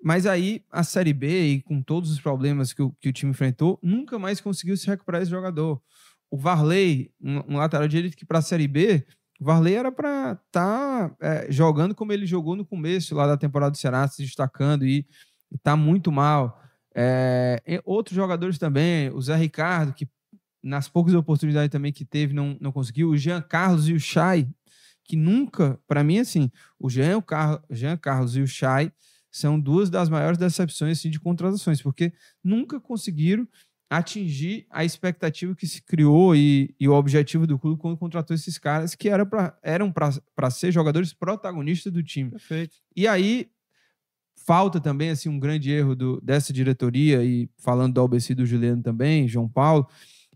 Mas aí a Série B, e com todos os problemas que o, que o time enfrentou, nunca mais conseguiu se recuperar esse jogador. O Varley, um, um lateral direito que para a Série B, o Varley era para estar jogando como ele jogou no começo lá da temporada do Ceará, se destacando e está muito mal. É, outros jogadores também, o Zé Ricardo, que nas poucas oportunidades também que teve, não, não conseguiu. O Jean Carlos e o Chay, que nunca, para mim, assim, o Jean, o Car Jean Carlos e o Chay são duas das maiores decepções assim, de contratações, porque nunca conseguiram atingir a expectativa que se criou e, e o objetivo do clube quando contratou esses caras que era pra, eram para ser jogadores protagonistas do time. Perfeito. E aí falta também assim um grande erro do, dessa diretoria e falando do Albeci do Juliano também, João Paulo,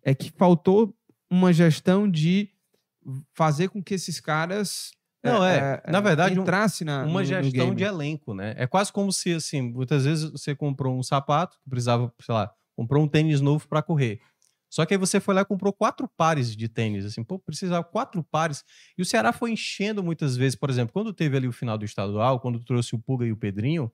é que faltou uma gestão de fazer com que esses caras não, é, é na verdade, entrasse na, uma no, gestão no de elenco, né? É quase como se, assim, muitas vezes você comprou um sapato, precisava, sei lá, comprou um tênis novo para correr. Só que aí você foi lá e comprou quatro pares de tênis, assim, pô, precisava quatro pares. E o Ceará foi enchendo muitas vezes, por exemplo, quando teve ali o final do estadual, quando trouxe o Puga e o Pedrinho,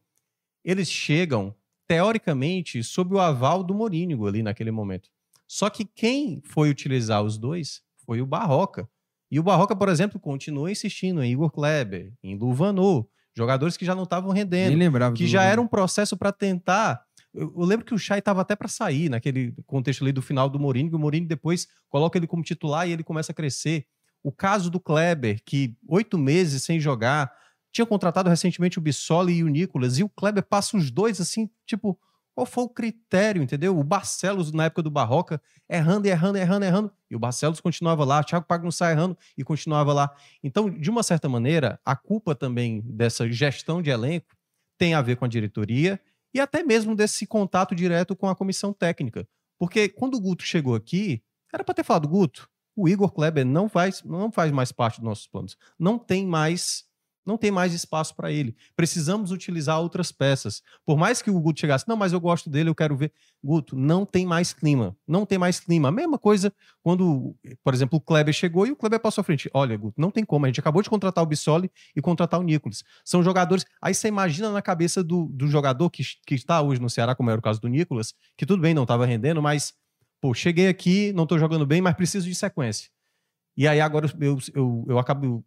eles chegam, teoricamente, sob o aval do Morínigo ali naquele momento. Só que quem foi utilizar os dois foi o Barroca. E o Barroca, por exemplo, continua insistindo em Igor Kleber, em Luvanô, jogadores que já não estavam rendendo, que já era um processo para tentar. Eu, eu, lembro que o Chay estava até para sair naquele contexto ali do final do Mourinho, que o Mourinho depois coloca ele como titular e ele começa a crescer. O caso do Kleber, que oito meses sem jogar, tinha contratado recentemente o Bissoli e o Nicolas, e o Kleber passa os dois assim, tipo, qual foi o critério, entendeu? O Barcelos, na época do Barroca, errando, errando, errando, errando. E o Barcelos continuava lá, Thiago Pagnussá errando e continuava lá. Então, de uma certa maneira, a culpa também dessa gestão de elenco tem a ver com a diretoria e até mesmo desse contato direto com a comissão técnica. Porque quando o Guto chegou aqui, era para ter falado, Guto, o Igor Kleber não faz, não faz mais parte dos nossos planos. Não tem mais não tem mais espaço para ele. Precisamos utilizar outras peças. Por mais que o Guto chegasse, não, mas eu gosto dele, eu quero ver. Guto, não tem mais clima. Não tem mais clima. A mesma coisa quando, por exemplo, o Kleber chegou e o Kleber passou à frente. Olha, Guto, não tem como. A gente acabou de contratar o Bissoli e contratar o Nicolas. São jogadores. Aí você imagina na cabeça do, do jogador que, que está hoje no Ceará, como era o caso do Nicolas, que tudo bem, não estava rendendo, mas, pô, cheguei aqui, não estou jogando bem, mas preciso de sequência. E aí agora eu, eu, eu acabo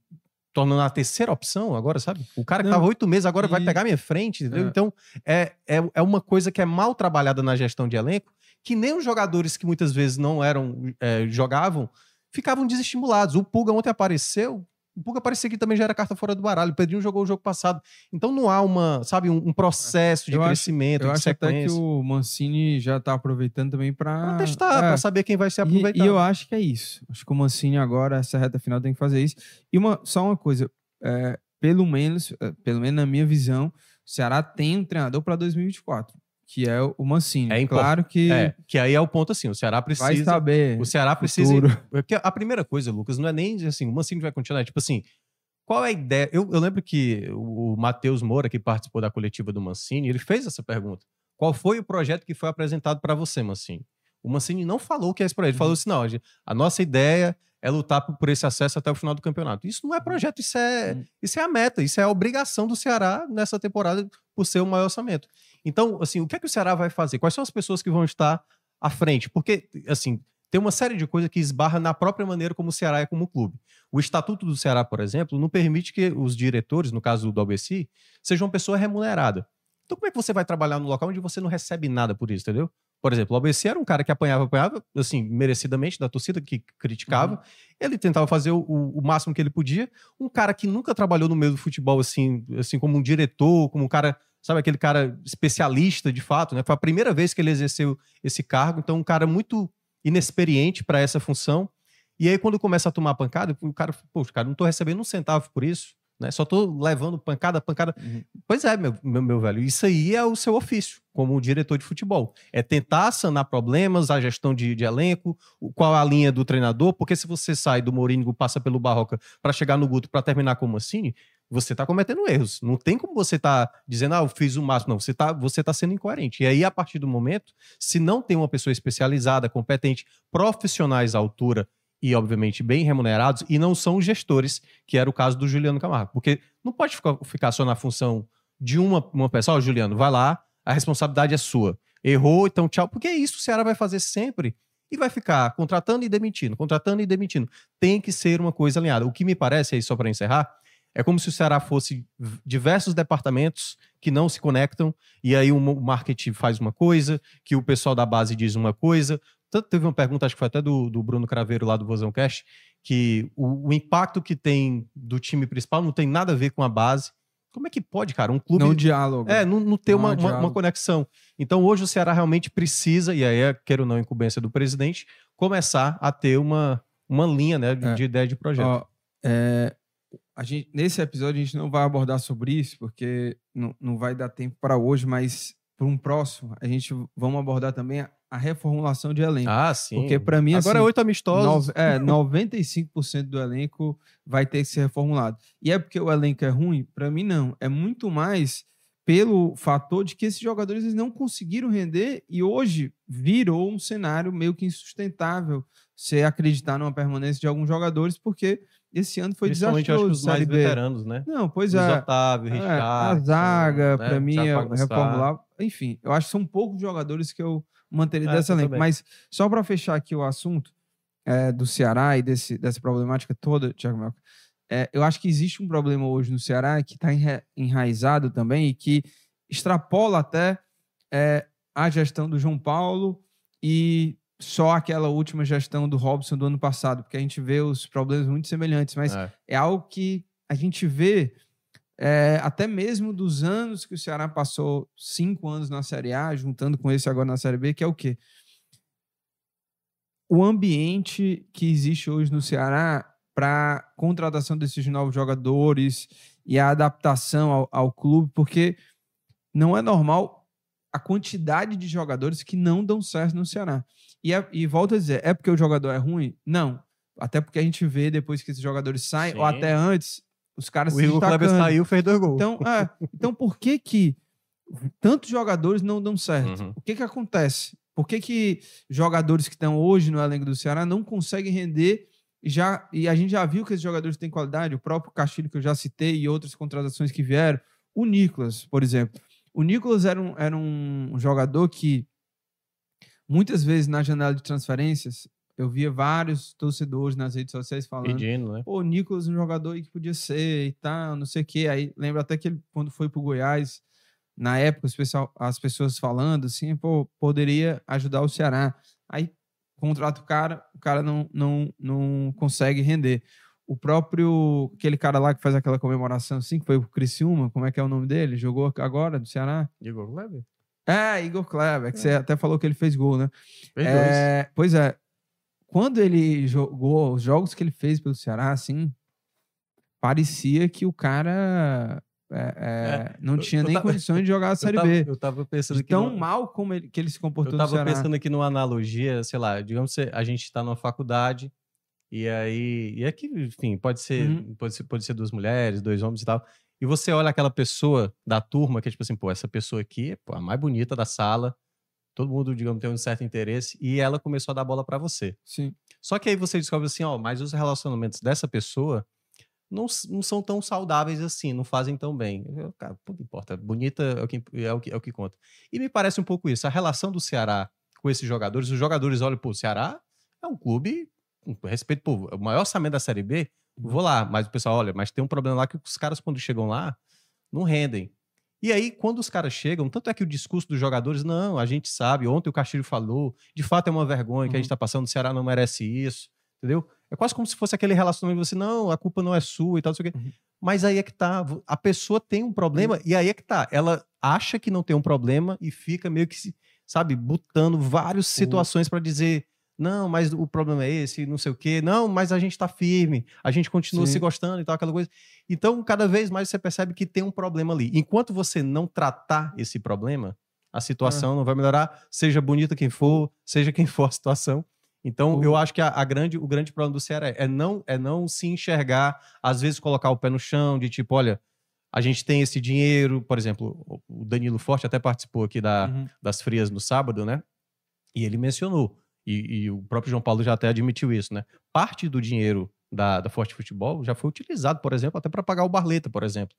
tornando a terceira opção agora, sabe? O cara que estava oito meses agora e... vai pegar minha frente, entendeu? É. Então, é, é, é uma coisa que é mal trabalhada na gestão de elenco, que nem os jogadores que muitas vezes não eram, é, jogavam, ficavam desestimulados. O Pulga ontem apareceu, o Puga parecia que também já era carta fora do baralho. O Pedrinho jogou o jogo passado. Então não há uma, sabe, um, um processo de eu crescimento, acho, eu de acho até que o Mancini já está aproveitando também para testar, é. para saber quem vai ser aproveitado. E, e, eu acho que é isso. Acho que o Mancini agora, essa reta final, tem que fazer isso. E uma, só uma coisa, é, pelo menos, é, pelo menos na minha visão, o Ceará tem um treinador para 2024 que é o Mancini. É claro que é, que aí é o ponto assim, o Ceará precisa vai saber. O Ceará precisa porque a primeira coisa, Lucas, não é nem assim, o Mancini vai continuar, é tipo assim, qual é a ideia? Eu, eu lembro que o Matheus Moura, que participou da coletiva do Mancini, ele fez essa pergunta. Qual foi o projeto que foi apresentado para você, Mancini? O Mancini não falou que é esse projeto, ele falou uhum. assim, não, a nossa ideia é lutar por esse acesso até o final do campeonato. Isso não é projeto, isso é, uhum. isso é a meta, isso é a obrigação do Ceará nessa temporada por ser o maior orçamento. Então, assim, o que é que o Ceará vai fazer? Quais são as pessoas que vão estar à frente? Porque, assim, tem uma série de coisas que esbarra na própria maneira como o Ceará é como clube. O estatuto do Ceará, por exemplo, não permite que os diretores, no caso do ABC, sejam pessoa remunerada. Então, como é que você vai trabalhar no local onde você não recebe nada por isso, entendeu? Por exemplo, o ABC era um cara que apanhava, apanhava, assim, merecidamente da torcida, que criticava. Uhum. Ele tentava fazer o, o, máximo que ele podia. Um cara que nunca trabalhou no meio do futebol, assim, assim como um diretor, como um cara sabe, aquele cara especialista de fato, né? Foi a primeira vez que ele exerceu esse cargo, então um cara muito inexperiente para essa função. E aí, quando começa a tomar pancada, o cara, poxa, cara, não tô recebendo um centavo por isso, né? Só tô levando pancada, pancada. Uhum. Pois é, meu, meu, meu, velho, isso aí é o seu ofício como diretor de futebol. É tentar sanar problemas, a gestão de, de elenco, qual a linha do treinador, porque se você sai do Mourinho, passa pelo Barroca para chegar no Guto para terminar com o Mancini, você está cometendo erros. Não tem como você estar tá dizendo, ah, eu fiz o máximo. Não, você está você tá sendo incoerente. E aí, a partir do momento, se não tem uma pessoa especializada, competente, profissionais à altura e, obviamente, bem remunerados, e não são gestores, que era o caso do Juliano Camargo. Porque não pode ficar, só na função de uma, uma pessoa, oh, Juliano, vai lá, a responsabilidade é sua. Errou, então tchau. Porque é isso o Ceará vai fazer sempre e vai ficar contratando e demitindo, contratando e demitindo. Tem que ser uma coisa alinhada. O que me parece, aí só para encerrar, é como se o Ceará fosse diversos departamentos que não se conectam, e aí o marketing faz uma coisa, que o pessoal da base diz uma coisa, teve uma pergunta, acho que foi até do, do Bruno Craveiro lá do Vozão Cast, que o, o impacto que tem do time principal não tem nada a ver com a base. Como é que pode, cara? Um clube. Não diálogo. É, não, não ter Não uma, há uma, uma conexão. Então, hoje o Ceará realmente precisa, e aí é, quer ou não, incumbência do presidente, começar a ter uma, uma linha né, de, É. de ideia de projeto. Ó, é, a gente, nesse episódio a gente não vai abordar sobre isso, porque não, não vai dar tempo para hoje, mas para um próximo, a gente vamos abordar também a, a reformulação de elenco. ah, sim. Porque para mim, Agora assim, é oito amistosos. nove- é, 95% do elenco vai ter que ser reformulado. E é porque o elenco é ruim? Para mim, não. É muito mais pelo fator de que esses jogadores eles não conseguiram render e hoje virou um cenário meio que insustentável você acreditar numa permanência de alguns jogadores, porque esse ano foi Principalmente, eu acho que desastroso. os mais veteranos, né? Não, pois Luiz é. Otávio, É, Richard. a zaga, né? para mim, é reformular. Enfim, eu acho que são poucos jogadores que eu manteria É, dessa elenco. Mas só para fechar aqui o assunto é, do Ceará e desse, dessa problemática toda, Thiago Melco, é, eu acho que existe um problema hoje no Ceará que está enraizado também e que extrapola até é, a gestão do João Paulo e só aquela última gestão do Robson do ano passado, porque a gente vê os problemas muito semelhantes, mas É. é algo que a gente vê é, até mesmo dos anos que o Ceará passou cinco anos na Série A, juntando com esse agora na Série B, que é o quê? O ambiente que existe hoje no Ceará para contratação desses novos jogadores e a adaptação ao, ao clube, porque não é normal a quantidade de jogadores que não dão certo no Ceará. E, é- e volto a dizer, é porque o jogador é ruim? Não. Até porque a gente vê depois que esses jogadores saem, ou Sim. até antes, os caras O se Kleber destacando. saiu, fez dois gols. Então, é, então por que que tantos jogadores não dão certo? Uhum. O que que acontece? Por que que jogadores que estão hoje no elenco do Ceará não conseguem render e já e a gente já viu que esses jogadores têm qualidade, o próprio Castilho que eu já citei e outras contratações que vieram, o Nicolas, por exemplo. O Nicolas era um, era um jogador que muitas vezes na janela de transferências eu via vários torcedores nas redes sociais falando Pedindo, né? pô, o Nicolas, um jogador aí que podia ser e tal, não sei o quê. Aí lembro até que ele, quando foi pro Goiás, na época, os pessoal, as pessoas falando assim, pô, poderia ajudar o Ceará. Aí contrata o cara, o cara não, não, não consegue render. O próprio, aquele cara lá que faz aquela comemoração assim, que foi o Criciúma, como é que é o nome dele? Jogou agora do Ceará? Igor Kleber? É, Igor Kleber, que você até falou que ele fez gol, né? Fez. É, pois é. Quando ele jogou, os jogos que ele fez pelo Ceará, assim, parecia que o cara é, é, não eu- tinha eu nem tava- condições de jogar a Eu Série tava- B. Eu tava pensando De aqui tão numa- mal como ele, que ele se comportou Eu no tava pensando aqui numa analogia, sei lá, digamos que a gente está numa faculdade e aí, e aqui, enfim, pode ser, Uhum. pode ser, pode ser duas mulheres, dois homens e tal. E você olha aquela pessoa da turma que é tipo assim, pô, essa pessoa aqui é a mais bonita da sala. Todo mundo, digamos, tem um certo interesse e ela começou a dar bola para você. Sim. Só que aí você descobre assim, ó, mas os relacionamentos dessa pessoa não, não são tão saudáveis assim, não fazem tão bem. Eu, cara, pouco importa, bonita é o, que, é, o que, é o que conta. E me parece um pouco isso, a relação do Ceará com esses jogadores, os jogadores olham, pô, o Ceará é um clube, com respeito, pô, o maior orçamento da Série B, vou lá, mas o pessoal, olha, mas tem um problema lá que os caras quando chegam lá, não rendem. E aí, quando os caras chegam, tanto é que o discurso dos jogadores, não, a gente sabe, ontem o Castilho falou, de fato é uma vergonha que a Uhum. gente tá passando, o Ceará não merece isso, entendeu? É quase como se fosse aquele relacionamento, você, não, a culpa não é sua e tal, não sei o quê. Uhum. Mas aí é que tá, a pessoa tem um problema, e aí é que tá, ela acha que não tem um problema e fica meio que, sabe, botando várias situações para dizer, não, mas o problema é esse, não sei o quê, não, mas a gente tá firme, a gente continua Sim. se gostando e tal, aquela coisa. Então, cada vez mais você percebe que tem um problema ali. Enquanto você não tratar esse problema, a situação não vai melhorar, seja bonita quem for, seja quem for a situação. Então, O- eu acho que a, a grande, o grande problema do Ceará é, é não, é não se enxergar, às vezes colocar o pé no chão, de tipo, olha, a gente tem esse dinheiro, por exemplo, o- o Danilo Forte até participou aqui da, Uhum. das frias no sábado, né? E ele mencionou, e, e o próprio João Paulo já até admitiu isso, né? Parte do dinheiro da, da Forte Futebol já foi utilizado, por exemplo, até para pagar o Barleta, por exemplo.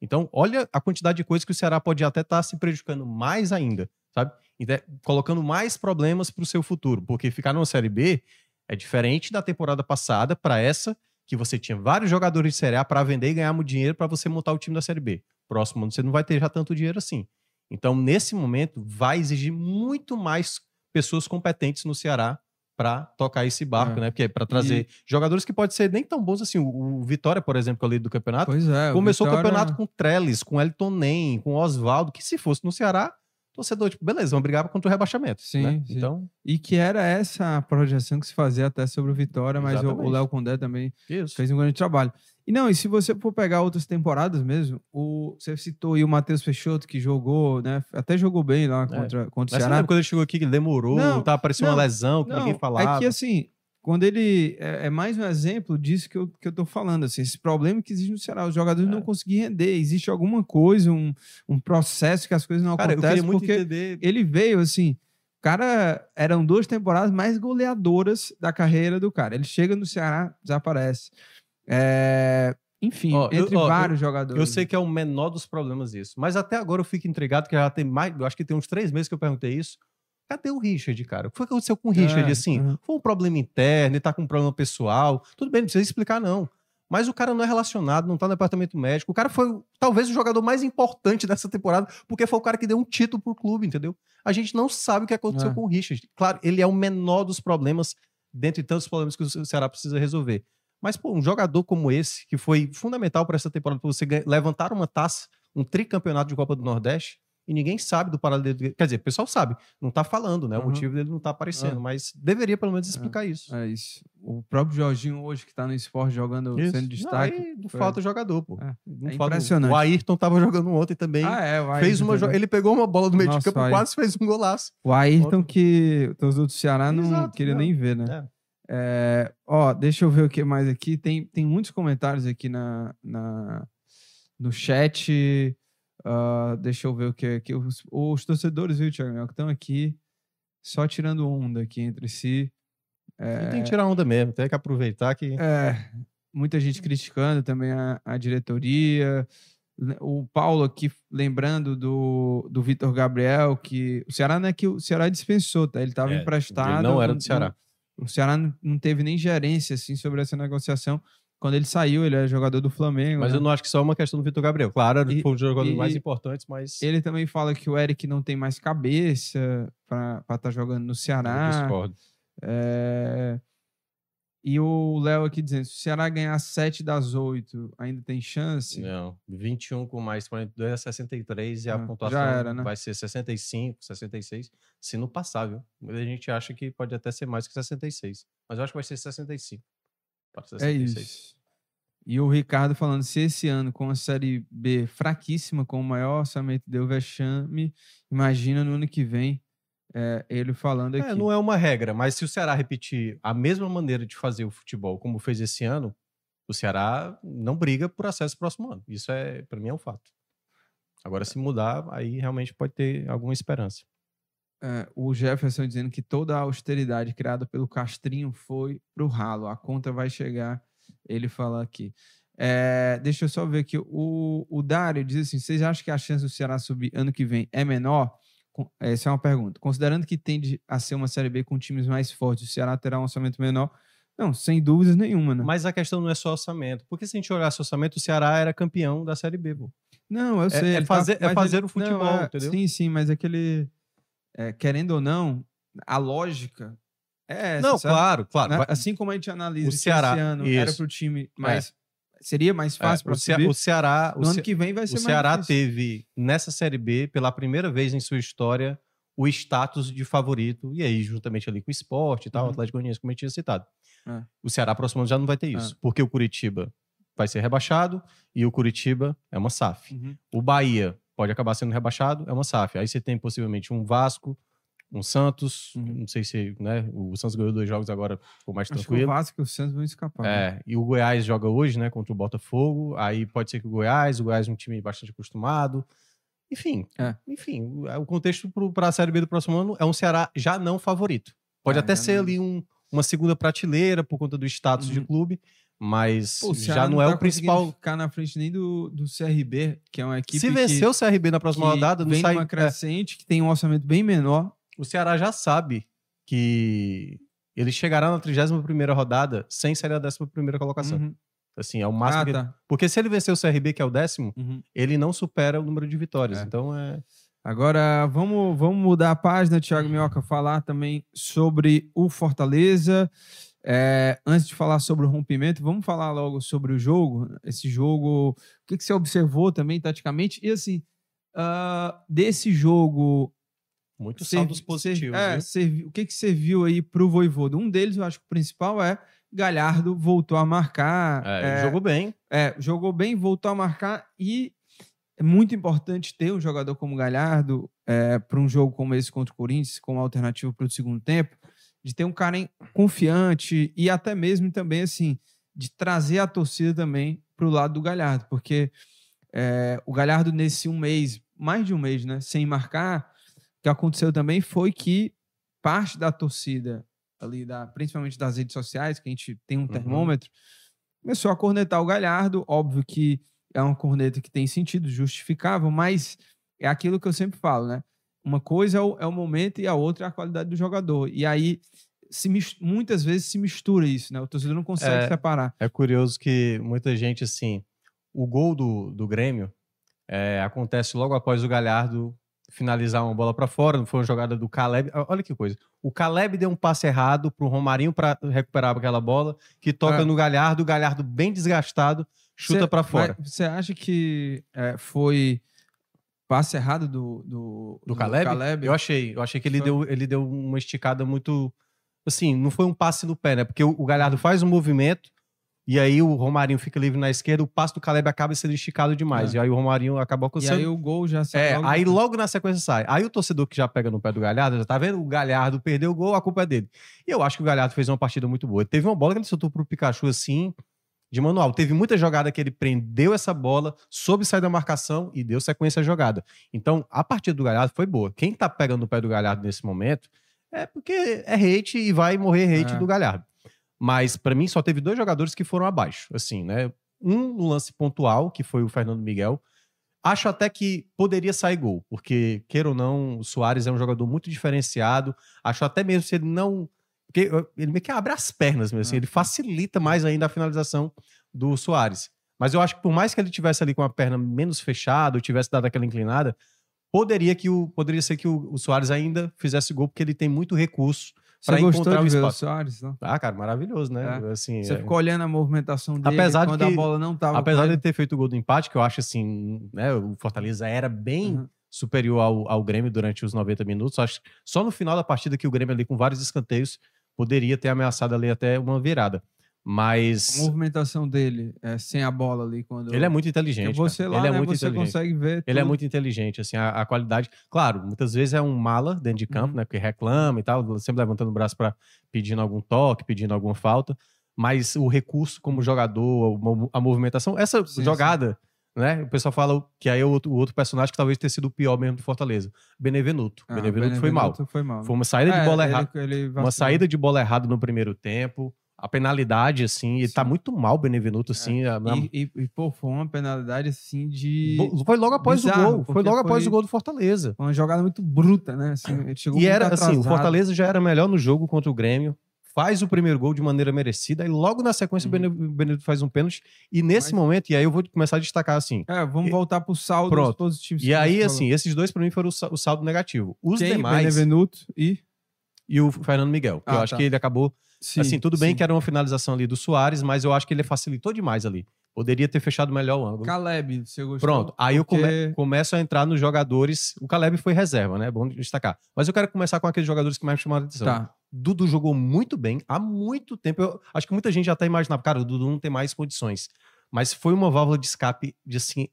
Então, olha a quantidade de coisas que o Ceará pode até estar se prejudicando mais ainda, sabe? Então, colocando mais problemas para o seu futuro, porque ficar numa Série B é diferente da temporada passada para essa, que você tinha vários jogadores de Série A para vender e ganhar muito dinheiro para você montar o time da Série B. Próximo ano você não vai ter já tanto dinheiro assim. Então, nesse momento, vai exigir muito mais pessoas competentes no Ceará para tocar esse barco, É. né? Porque para trazer jogadores que podem ser nem tão bons assim. O, o Vitória, por exemplo, que é o líder do campeonato, Pois é. começou o Vitória- campeonato com Trellis, com Elton Nem, com Oswaldo, que se fosse no Ceará, torcedor, tipo, beleza, vamos brigar contra o rebaixamento. Sim, né? sim. Então, E que era essa a projeção que se fazia até sobre o Vitória, mas o- o Exatamente. Léo Condé também isso. fez um grande trabalho. E não, e se você for pegar outras temporadas mesmo, o, você citou aí o Matheus Peixoto, que jogou, né? Até jogou bem lá contra, contra o É. Mas você Ceará. lembra quando ele chegou aqui que ele demorou, Não, tava parecendo uma não, lesão, que ninguém falava. É que assim, quando ele. É, é mais um exemplo disso que eu, que eu tô falando. Assim, esse problema que existe no Ceará. Os jogadores É. não conseguiram render. Existe alguma coisa, um, um processo que as coisas não Cara, eu acontecem. porque entender. ele veio assim. Cara, eram duas temporadas mais goleadoras da carreira do cara. Ele chega no Ceará, desaparece. É, enfim, Ó, eu- entre ó, vários jogadores. Eu sei que é o menor dos problemas isso. Mas até agora eu fico intrigado, que já tem mais. Eu acho que tem uns três meses que eu perguntei isso. Cadê o Richard, cara? O que foi que aconteceu com o Richard? É, assim, uhum. foi um problema interno, ele tá com um problema pessoal. Tudo bem, não precisa explicar, não. Mas o cara não é relacionado, não tá no departamento médico. O cara foi talvez o jogador mais importante dessa temporada, porque foi o cara que deu um título pro clube, entendeu? A gente não sabe o que aconteceu É. com o Richard. Claro, ele é o menor dos problemas, dentre tantos problemas que o Ceará precisa resolver. Mas, pô, um jogador como esse, que foi fundamental para essa temporada, para você levantar uma taça, um tricampeonato de Copa do Nordeste, e ninguém sabe do paralelo dele. Quer dizer, o pessoal sabe, não tá falando, né? O Uhum. motivo dele não tá aparecendo, É. mas deveria pelo menos explicar isso. É isso. O próprio Jorginho hoje, que tá no esporte jogando, Isso. sendo destaque. Não, não falta jogador, pô. É. Não É falta- impressionante. O Ayrton tava jogando ontem também. Ah, é, o fez Ayrton uma jo-. Ele pegou uma bola do meio Nossa, de campo o quase fez um golaço. O Ayrton Outro. que o torcedor do Ceará não Exato, queria não. nem ver, né? É. É, ó, deixa eu ver o que mais aqui. Tem, tem muitos comentários aqui na, na, no chat. Ah, deixa eu ver o que aqui. Os, os torcedores, viu, Thiago, que estão aqui só tirando onda aqui entre si. E Tem que tirar onda mesmo, tem que aproveitar que. É, muita gente criticando também a, a diretoria. Le- O Paulo aqui lembrando do, do Vitor Gabriel, que o Ceará não é que o Ceará dispensou, tá? Ele estava É, emprestado. ele não era do Ceará. não- o Ceará não, não teve nem gerência assim sobre essa negociação. Quando ele saiu, ele é jogador do Flamengo. Mas né? eu não acho que só é uma questão do Vitor Gabriel. Claro, E- foi um dos jogadores e- mais importantes, mas. Ele também fala que o Eric não tem mais cabeça para estar jogando no eu Ceará. discordo. É, E o Léo aqui dizendo: se o Ceará ganhar 7 das 8, ainda tem chance? Não, 21 com mais 42 é 63 e a Ah, pontuação era, né? vai ser 65, 66, se não passar, viu? A gente acha que pode até ser mais que 66. Mas eu acho que vai ser 65. É 66. isso. E o Ricardo falando: se esse ano com a Série B fraquíssima, com o maior orçamento deu vexame, imagina no ano que vem. é, ele falando aqui. É, não é uma regra, mas se o Ceará repetir a mesma maneira de fazer o futebol como fez esse ano, o Ceará não briga por acesso próximo ano. Isso é, para mim, é um fato. Agora, se mudar, aí realmente pode ter alguma esperança. É, o Jefferson dizendo que toda a austeridade criada pelo Castrinho foi pro ralo. A conta vai chegar, ele fala aqui. É, deixa eu só ver aqui. O, o Dário diz assim: vocês acham que a chance do Ceará subir ano que vem é menor? Com- Essa é uma pergunta. Considerando que tende a ser uma Série B com times mais fortes, o Ceará terá um orçamento menor? Não, sem dúvidas nenhuma, né? Mas a questão não é só orçamento. Porque se a gente olhasse orçamento, o Ceará era campeão da Série B, pô. Não, eu É- sei. é tá- fazer- é mas fazer ele- o futebol, não, é- entendeu? Sim, sim, mas aquele. É, querendo ou não, a lógica é essa. não, sabe? claro, claro. Né? Assim como a gente analisa O Ceará, esse ano era isso. para o time mais. Seria mais é, fácil para o, subir. o Ceará, o no ano Ce- que vem vai o ser mais Ceará difícil. teve, nessa Série B, pela primeira vez em sua história, o status de favorito. E aí, juntamente ali com o esporte e tal, o Uhum. Atlético Goianiense, como eu tinha citado. É. O Ceará, próximo ano, já não vai ter isso. Porque o Curitiba vai ser rebaixado e o Curitiba é uma SAF. Uhum. O Bahia pode acabar sendo rebaixado, é uma SAF. Aí você tem possivelmente um Vasco, um Santos, Uhum. não sei se, né, o Santos ganhou dois jogos agora, ficou mais Acho que o tranquilo. Vasco e o Santos vão escapar. né? É, e o Goiás joga hoje, né, contra o Botafogo. Aí pode ser que o Goiás, o Goiás é um time bastante acostumado. Enfim, É. enfim, o- o contexto para a Série B do próximo ano é um Ceará já não favorito. Pode É, até ser não. ali um- uma segunda prateleira por conta do status de Uhum. clube, mas Pô, já Ceará não é tá o principal. ficar na frente nem do, do CRB, que é uma equipe Se vencer o CRB na próxima rodada, não sai, numa é, crescente, que tem um orçamento bem menor. o Ceará já sabe que ele chegará na 31ª rodada sem sair da 11ª colocação. Uhum. Assim, é o máximo Ah, que tá. Porque se ele vencer o CRB, que é o décimo, Uhum. ele não supera o número de vitórias. É. Então é. Agora vamos, vamos mudar a página, Thiago Minhoca, falar também sobre o Fortaleza. É, antes de falar sobre o rompimento, vamos falar logo sobre o jogo. Esse jogo, o que, que você observou também taticamente? E assim, uh, desse jogo. Muitos saldos positivos. É, o que, que você viu aí para o Voivodo? Um deles, eu acho que o principal é Galhardo voltou a marcar. É, é, jogou bem. É, jogou bem, voltou a marcar e é muito importante ter um jogador como Galhardo é, para um jogo como esse contra o Corinthians, como alternativa para o segundo tempo, de ter um cara confiante e até mesmo também assim de trazer a torcida também para o lado do Galhardo, porque é, o Galhardo nesse um mês, mais de um mês, né, sem marcar, o que aconteceu também foi que parte da torcida ali, da, principalmente das redes sociais, que a gente tem um uhum. termômetro, uhum. começou a cornetar o Galhardo, óbvio que é uma corneta que tem sentido, justificável, mas é aquilo que eu sempre falo, né? Uma coisa é o, é o momento e a outra é a qualidade do jogador. E aí, se muitas vezes se mistura isso, né? O torcedor não consegue é, separar. É curioso que muita gente, assim, o gol do, do Grêmio é, acontece logo após o Galhardo finalizar uma bola para fora, não foi uma jogada do Caleb. Olha que coisa. O Caleb deu um passe errado pro Romarinho para recuperar aquela bola, que toca é. no Galhardo, o Galhardo bem desgastado, chuta para fora. Você acha que é, foi passe errado do, do, do, do Caleb? Caleb? Eu achei. Eu achei que ele deu, ele deu uma esticada muito. Assim, não foi um passe no pé, né? Porque o, o Galhardo faz um movimento e aí o Romarinho fica livre na esquerda, o passe do Caleb acaba sendo esticado demais. É. E aí o Romarinho acabou com E aí o gol já sai. É, logo aí logo na sequência sai. Aí o torcedor que já pega no pé do Galhardo, já tá vendo? O Galhardo perdeu o gol, a culpa é dele. E eu acho que o Galhardo fez uma partida muito boa. Teve uma bola que ele soltou pro Pikachu assim, de manual. Teve muita jogada que ele prendeu essa bola, soube sair da marcação e deu sequência à jogada. Então, a partida do Galhardo foi boa. Quem tá pegando no pé do Galhardo nesse momento é porque é hate e vai morrer hate é. do Galhardo. Mas para mim só teve dois jogadores que foram abaixo, assim, né? Um no lance pontual, que foi o Fernando Miguel. Acho até que poderia sair gol, porque, queira ou não, o Soares é um jogador muito diferenciado. Acho até mesmo se ele não. Porque ele meio que abre as pernas, mesmo, assim, ele facilita mais ainda a finalização do Soares. Mas eu acho que por mais que ele tivesse ali com a perna menos fechada, ou tivesse dado aquela inclinada, poderia que o poderia ser que o, o Soares ainda fizesse gol, porque ele tem muito recurso para encontrar o espaço. Soares, não? Ah, cara, maravilhoso, né? É. Assim, Você é... ficou olhando a movimentação dele apesar quando de que, a bola não estava. Apesar de ele ter feito o gol do empate, que eu acho assim, né? O Fortaleza era bem uhum. superior ao, ao Grêmio durante os 90 minutos. Acho que só no final da partida que o Grêmio ali com vários escanteios poderia ter ameaçado ali até uma virada. Mas. A movimentação dele, é, sem a bola ali. quando Ele é muito inteligente. Você lá, ele é né, muito você inteligente. consegue ver. Tudo. Ele é muito inteligente, assim, a, a, qualidade. Claro, muitas vezes é um mala dentro de campo, uhum. né? Porque reclama e tal, sempre levantando o braço para pedindo algum toque, pedindo alguma falta. Mas o recurso como jogador, a movimentação, essa sim, jogada. Sim. Né? O pessoal fala que aí é o outro, o outro, personagem que talvez tenha sido o pior mesmo do Fortaleza. Benevenuto. Ah, Benevenuto, Benevenuto foi, mal. foi mal. Foi uma saída é, de bola errada. Uma saída de bola errada no primeiro tempo a penalidade, assim, ele tá muito mal, Benevenuto, assim. É. A, e, e, e, pô, foi uma penalidade, assim, de. Foi logo após Bizarro, o gol. Foi logo após o gol do Fortaleza. Uma jogada muito bruta, né? Assim, e era, assim, o Fortaleza já era melhor no jogo contra o Grêmio. Faz o primeiro gol de maneira merecida, e logo na sequência uhum. o Benevenuto faz um pênalti. E nesse Mas... momento, e aí eu vou começar a destacar assim. É, vamos e... voltar pro saldo Pronto. positivos. E aí, assim, esses dois para mim foram o saldo negativo. Os Quem? demais. Benevenuto e. E o Fernando Miguel. Ah, eu acho tá. que ele acabou Sim, assim, tudo bem sim. que era uma finalização ali do Soares, mas eu acho que ele facilitou demais ali. Poderia ter fechado melhor o ângulo. Caleb, você gostou? Pronto, aí eu come, começo a entrar nos jogadores. O Caleb foi reserva, né? Bom destacar. Mas eu quero começar com aqueles jogadores que mais me chamaram a atenção. Tá. Dudu jogou muito bem há muito tempo. Eu acho que muita gente já tá imaginando, cara, o Dudu não tem mais condições. Mas foi uma válvula de escape de assim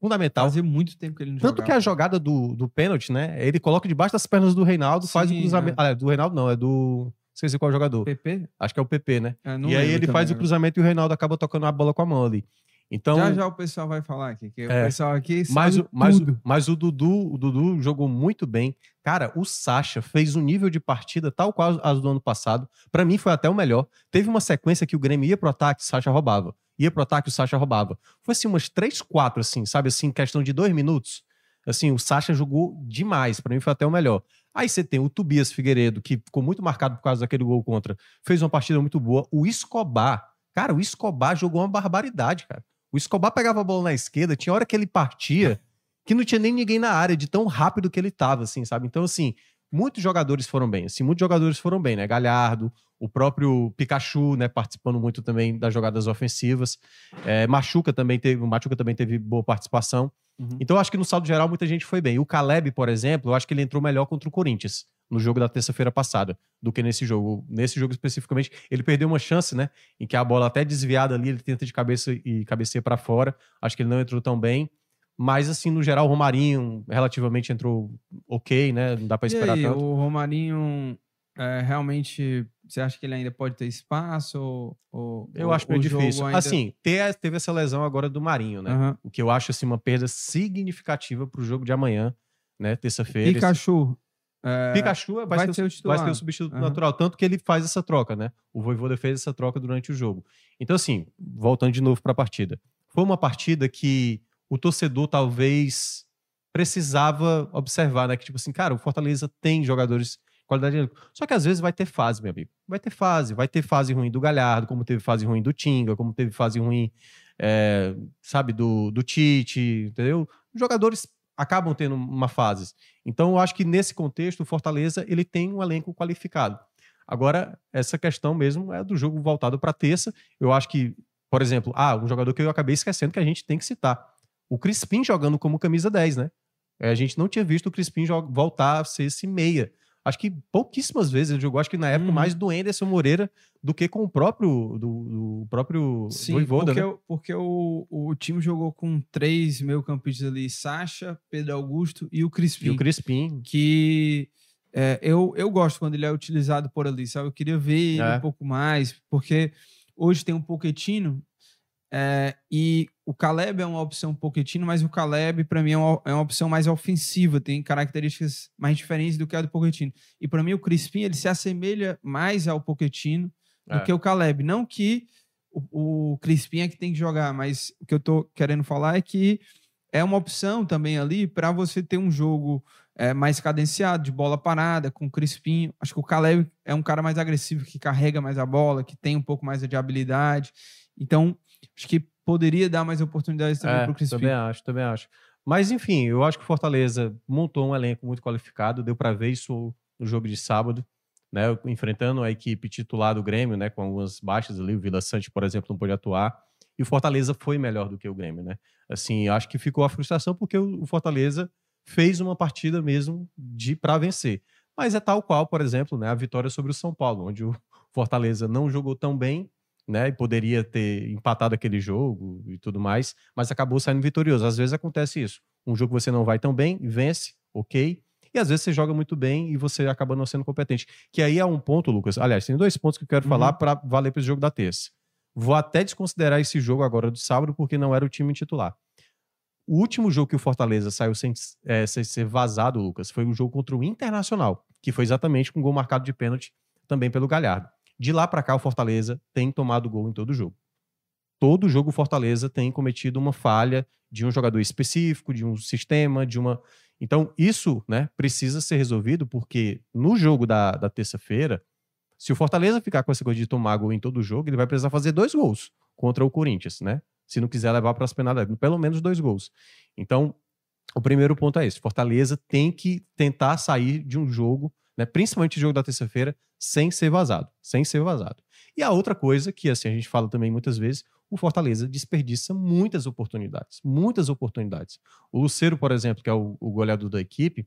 fundamental. Fazia muito tempo que ele não Tanto jogava. que a jogada do, do pênalti, né? Ele coloca debaixo das pernas do Reinaldo, Sim, faz o cruzamento. É. Ah, do Reinaldo não, é do. Esqueci qual é jogador. PP? Acho que é o PP, né? É, e aí ele também, faz o cruzamento e o Reinaldo acaba tocando a bola com a mão ali. Então, já já o pessoal vai falar aqui, que é, o pessoal aqui mas, o, mas, mas o Dudu, o Dudu jogou muito bem. Cara, o Sacha fez um nível de partida tal qual as do ano passado. Para mim foi até o melhor. Teve uma sequência que o Grêmio ia pro ataque, o Sacha roubava. Ia pro ataque, o Sacha roubava. Foi assim umas três, quatro assim, sabe assim, questão de dois minutos. Assim, o Sacha jogou demais. Para mim foi até o melhor. Aí você tem o Tobias Figueiredo, que ficou muito marcado por causa daquele gol contra. Fez uma partida muito boa. O Escobar, cara, o Escobar jogou uma barbaridade, cara. O Escobar pegava a bola na esquerda, tinha hora que ele partia que não tinha nem ninguém na área, de tão rápido que ele tava, assim, sabe? Então, assim, muitos jogadores foram bem, assim, muitos jogadores foram bem, né? Galhardo, o próprio Pikachu, né, participando muito também das jogadas ofensivas. É, Machuca também teve, o Machuca também teve boa participação. Uhum. Então, eu acho que no saldo geral muita gente foi bem. O Caleb, por exemplo, eu acho que ele entrou melhor contra o Corinthians no jogo da terça-feira passada do que nesse jogo. Nesse jogo especificamente, ele perdeu uma chance, né, em que a bola até desviada ali, ele tenta de cabeça e cabeceia para fora. Acho que ele não entrou tão bem. Mas, assim, no geral, o Romarinho relativamente entrou ok, né? Não dá para esperar aí, tanto. O Romarinho é, realmente. Você acha que ele ainda pode ter espaço? Ou, ou eu acho meio difícil. Ainda... Assim, ter, teve essa lesão agora do Marinho, né? Uhum. O que eu acho assim, uma perda significativa para o jogo de amanhã, né? Terça-feira. Pikachu. É... Pikachu vai, vai, ser, o, vai ser o substituto uhum. natural. Tanto que ele faz essa troca, né? O Voivoda fez essa troca durante o jogo. Então, assim, voltando de novo para a partida. Foi uma partida que o torcedor talvez precisava observar, né? Que tipo assim, cara, o Fortaleza tem jogadores qualidade. Só que às vezes vai ter fase, meu amigo. Vai ter fase. Vai ter fase ruim do Galhardo, como teve fase ruim do Tinga, como teve fase ruim, é, sabe, do, do Tite, entendeu? Jogadores acabam tendo uma fase. Então, eu acho que nesse contexto, o Fortaleza ele tem um elenco qualificado. Agora, essa questão mesmo é do jogo voltado para terça. Eu acho que, por exemplo, ah, um jogador que eu acabei esquecendo que a gente tem que citar o Crispim jogando como camisa 10, né? É, a gente não tinha visto o Crispim voltar a ser esse meia. Acho que pouquíssimas vezes ele jogou, acho que na época uhum. mais do Anderson Moreira do que com o próprio do, do próprio Sim, Voivoda, porque, né? porque o, o time jogou com três meio-campistas ali, Sacha, Pedro Augusto e o Crispim. E o Crispim. Que é, eu, eu gosto quando ele é utilizado por ali, sabe? Eu queria ver ele é. um pouco mais, porque hoje tem um Poquetino é, e o Caleb é uma opção um Pochettino, mas o Caleb, para mim, é uma, é uma, opção mais ofensiva, tem características mais diferentes do que a do Pochettino. E para mim, o Crispim, ele se assemelha mais ao Pochettino do é. que o Caleb. Não que o, o Crispim é que tem que jogar, mas o que eu tô querendo falar é que é uma opção também ali para você ter um jogo é, mais cadenciado, de bola parada, com o Crispim. Acho que o Caleb é um cara mais agressivo, que carrega mais a bola, que tem um pouco mais de habilidade. Então, acho que poderia dar mais oportunidades também é, para o Crispim. Também acho, também acho. Mas, enfim, eu acho que o Fortaleza montou um elenco muito qualificado, deu para ver isso no jogo de sábado, né? Enfrentando a equipe titular do Grêmio, né? Com algumas baixas ali, o Vila Sante, por exemplo, não pôde atuar. E o Fortaleza foi melhor do que o Grêmio, né? Assim, acho que ficou a frustração porque o Fortaleza fez uma partida mesmo de para vencer. Mas é tal qual, por exemplo, né, a vitória sobre o São Paulo, onde o Fortaleza não jogou tão bem, né? E poderia ter empatado aquele jogo e tudo mais, mas acabou saindo vitorioso. Às vezes acontece isso. Um jogo você não vai tão bem, vence, ok. E às vezes você joga muito bem e você acaba não sendo competente. Que aí é um ponto, Lucas. Aliás, tem dois pontos que eu quero uhum. falar para valer para esse jogo da terça. Vou até desconsiderar esse jogo agora do sábado, porque não era o time titular. O último jogo que o Fortaleza saiu sem, é, sem ser vazado, Lucas, foi o jogo contra o Internacional, que foi exatamente com gol marcado de pênalti também pelo Galhardo. De lá para cá, o Fortaleza tem tomado gol em todo jogo. Todo jogo o Fortaleza tem cometido uma falha de um jogador específico, de um sistema, de uma. Então, isso né, precisa ser resolvido, porque no jogo da, da terça-feira, se o Fortaleza ficar com essa coisa de tomar gol em todo jogo, ele vai precisar fazer dois gols contra o Corinthians, né? Se não quiser levar para as penalidades, pelo menos dois gols. Então, o primeiro ponto é esse: Fortaleza tem que tentar sair de um jogo né? Principalmente o jogo da terça-feira, sem ser vazado, sem ser vazado. E a outra coisa que assim a gente fala também muitas vezes, o Fortaleza desperdiça muitas oportunidades, muitas oportunidades. O Lucero, por exemplo, que é o, o goleador da equipe,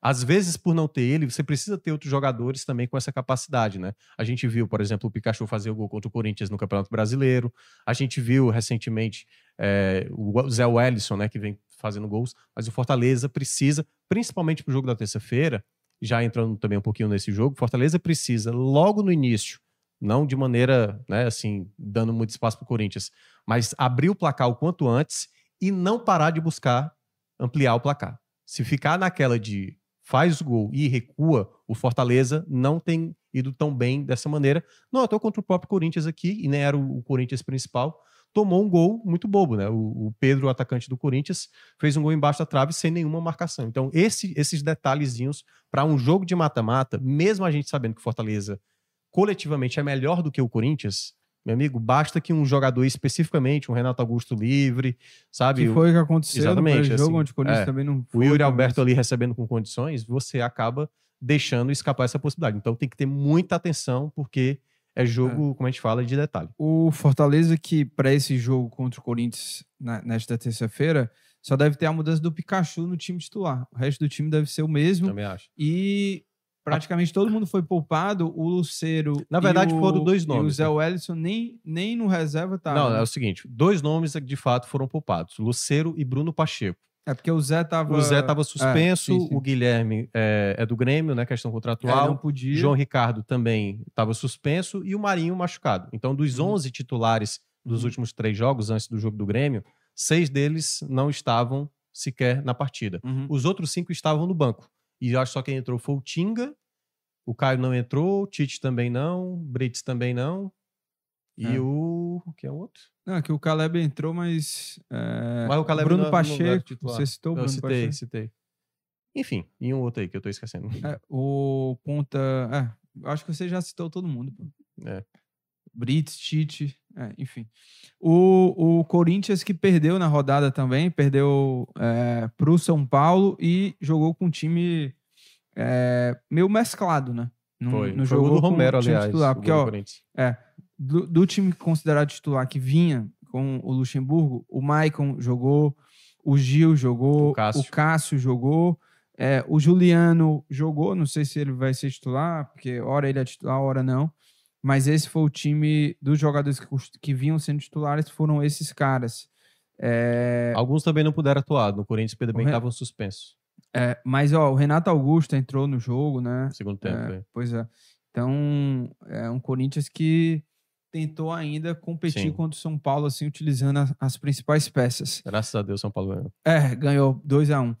às vezes, por não ter ele, você precisa ter outros jogadores também com essa capacidade, né? A gente viu, por exemplo, o Pikachu fazer o gol contra o Corinthians no Campeonato Brasileiro. A gente viu recentemente é, o Zé Wellison, né, que vem fazendo gols. Mas o Fortaleza precisa, principalmente para o jogo da terça-feira, já entrando também um pouquinho nesse jogo, Fortaleza precisa, logo no início, não de maneira, né, assim, dando muito espaço para o Corinthians, mas abrir o placar o quanto antes e não parar de buscar ampliar o placar. Se ficar naquela de faz o gol e recua, o Fortaleza não tem ido tão bem dessa maneira. Não, estou contra o próprio Corinthians aqui, e nem era o Corinthians principal, tomou um gol muito bobo, né? O, o, Pedro, o atacante do Corinthians, fez um gol embaixo da trave sem nenhuma marcação. Então, esse, esses detalhezinhos para um jogo de mata-mata, mesmo a gente sabendo que o Fortaleza coletivamente é melhor do que o Corinthians, Meu amigo, basta que um jogador especificamente, um Renato Augusto livre, sabe? Que foi o que aconteceu Exatamente, no jogo, assim, onde o Corinthians é. também não o foi. Yuri também. Alberto ali recebendo com condições, você acaba deixando escapar essa possibilidade. Então tem que ter muita atenção, porque é jogo, como a gente fala, de detalhe. O Fortaleza, que para esse jogo contra o Corinthians na- nesta terça-feira, só deve ter a mudança do Pikachu no time titular. O resto do time deve ser o mesmo. Também acho. E praticamente todo mundo foi poupado. O Luceiro. Na verdade, o- foram dois E o nomes, Zé né? Wellison nem, nem no reserva tá. Não, né? é o seguinte: dois nomes de fato foram poupados: Luceiro e Bruno Pacheco. É porque o Zé tava. O Zé estava suspenso, sim, sim. o Guilherme é, é do Grêmio, né? Questão É, não contratual. podia. João Ricardo também estava suspenso e o Marinho machucado. Então, dos Uhum. 11 titulares dos Uhum. últimos três jogos, antes do jogo do Grêmio, seis deles não estavam sequer na partida. Uhum. Os outros cinco estavam no banco. E eu acho só quem entrou foi o Tinga, o Caio não entrou, o Tite também não, o Brits também não. E É. o. que é o outro? Não, é que o Caleb entrou, mas. é, Mas o Caleb Bruno não- não era Pacheco. titular. Você citou o Bruno citei, Pacheco? citei. Enfim, e um outro aí que eu tô esquecendo. É, o Ponta. É, acho que você já citou todo mundo. É. Brits, Tite, é, enfim. O, o Corinthians que perdeu na rodada também, perdeu é, para o São Paulo e jogou com um time é, meio mesclado, né? Não, Foi. não Foi o jogou do Romero, aliás. titular, porque, ó, Corinthians. do, do time considerado titular que vinha com o Luxemburgo, o Maicon jogou, o Gil jogou, O Cássio. o Cássio jogou, é, o Juliano jogou, não sei se ele vai ser titular, porque hora ele é titular, hora não. Mas esse foi o time dos jogadores que, que vinham sendo titulares, foram esses caras. É, Alguns também não puderam atuar. No Corinthians também Ren- estavam suspensos é, mas ó, o Renato Augusto entrou no jogo, né? segundo tempo. É, é. pois é. Então, é um Corinthians que tentou ainda competir Sim. contra o São Paulo, assim, utilizando as, as principais peças. Graças a Deus, São Paulo ganhou. É, ganhou 2 a 1 um.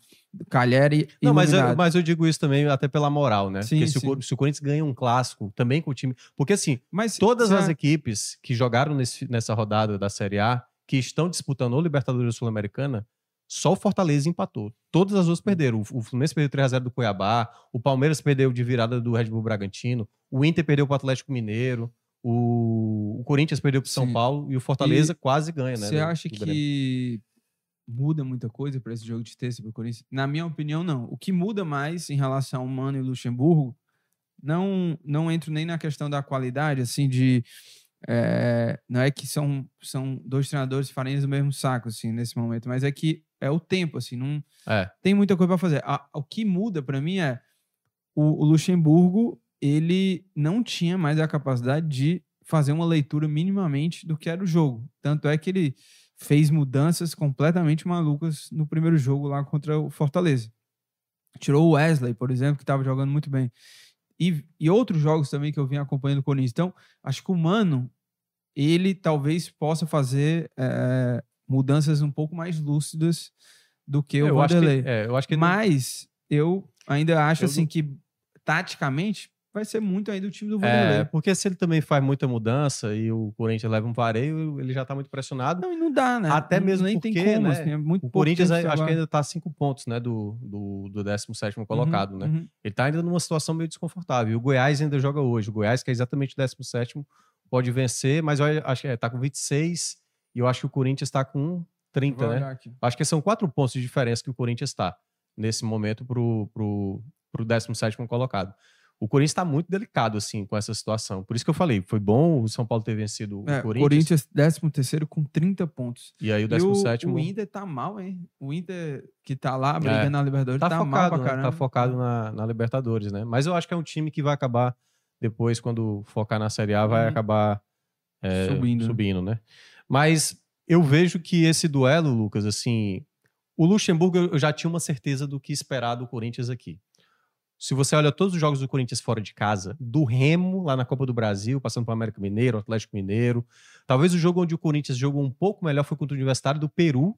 Calheri Não, mas eu, mas eu digo isso também até pela moral, né? Sim, Porque se o, se o Corinthians ganha um clássico, também com o time. Porque assim, Mas todas as equipes que jogaram nesse- nessa rodada da Série A, que estão disputando o Libertadores Sul-Americana, só o Fortaleza empatou. Todas as outras perderam. O o Fluminense perdeu 3x0 do Cuiabá, o Palmeiras perdeu de virada do Red Bull Bragantino, o Inter perdeu para o Atlético Mineiro, o, o Corinthians perdeu para o São Sim. Paulo e o Fortaleza quase ganha, né? Você acha que muda muita coisa para esse jogo de terça para o Corinthians? Na minha opinião, não. O que muda mais em relação ao Mano e Luxemburgo, não, não entro nem na questão da qualidade, assim, de. é, não é que são, são dois treinadores farinhas do mesmo saco, assim, nesse momento, mas é que é o tempo, assim, não É. tem muita coisa para fazer. A- o que muda para mim é o, o Luxemburgo, ele não tinha mais a capacidade de fazer uma leitura minimamente do que era o jogo. Tanto é que ele fez mudanças completamente malucas no primeiro jogo lá contra o Fortaleza. Tirou o Wesley, por exemplo, que estava jogando muito bem. E, e outros jogos também que eu vim acompanhando o Corinthians. Então, acho que o Mano, ele talvez possa fazer eh, mudanças um pouco mais lúcidas do que o eu acho Vanderlei. é, eu acho que Mas eu ainda acho Eu assim não- que taticamente vai ser muito ainda o time do É, Vanderlei. porque se ele também faz muita mudança e o Corinthians leva um vareio, ele já tá muito pressionado. Não, e não dá, né? Até Não- mesmo nem porque, tem como, né, assim, é muito O Corinthians aí, acho que trabalho. ainda tá a cinco pontos, né, do, do, do 17º colocado, Uhum, né? uhum. Ele tá ainda numa situação meio desconfortável. E o Goiás ainda joga hoje. O Goiás, que é exatamente o 17º, pode vencer, mas eu acho que é, tá com 26 e eu acho que o Corinthians tá com 30, Vou né? aqui. Acho que são quatro pontos de diferença que o Corinthians está nesse momento pro, pro, pro 17º colocado. O Corinthians está muito delicado, assim, com essa situação. Por isso que eu falei, foi bom o São Paulo ter vencido É, o Corinthians. Corinthians, 13 terceiro com 30 pontos. E aí o E 17 o, o Inter tá mal, hein? O Inter que tá lá brigando na Libertadores tá, tá, mal focado, pra né? caramba. Tá focado na, na Libertadores, né? Mas eu acho que é um time que vai acabar, depois, quando focar na Série A, vai Uhum. acabar é, Subindo, né? subindo, né? Mas eu vejo que esse duelo, Lucas, assim, o Luxemburgo eu já tinha uma certeza do que esperar do Corinthians aqui. Se você olha todos os jogos do Corinthians fora de casa, do Remo lá na Copa do Brasil, passando para o América Mineiro, Atlético Mineiro, talvez o jogo onde o Corinthians jogou um pouco melhor foi contra o Universitário do Peru,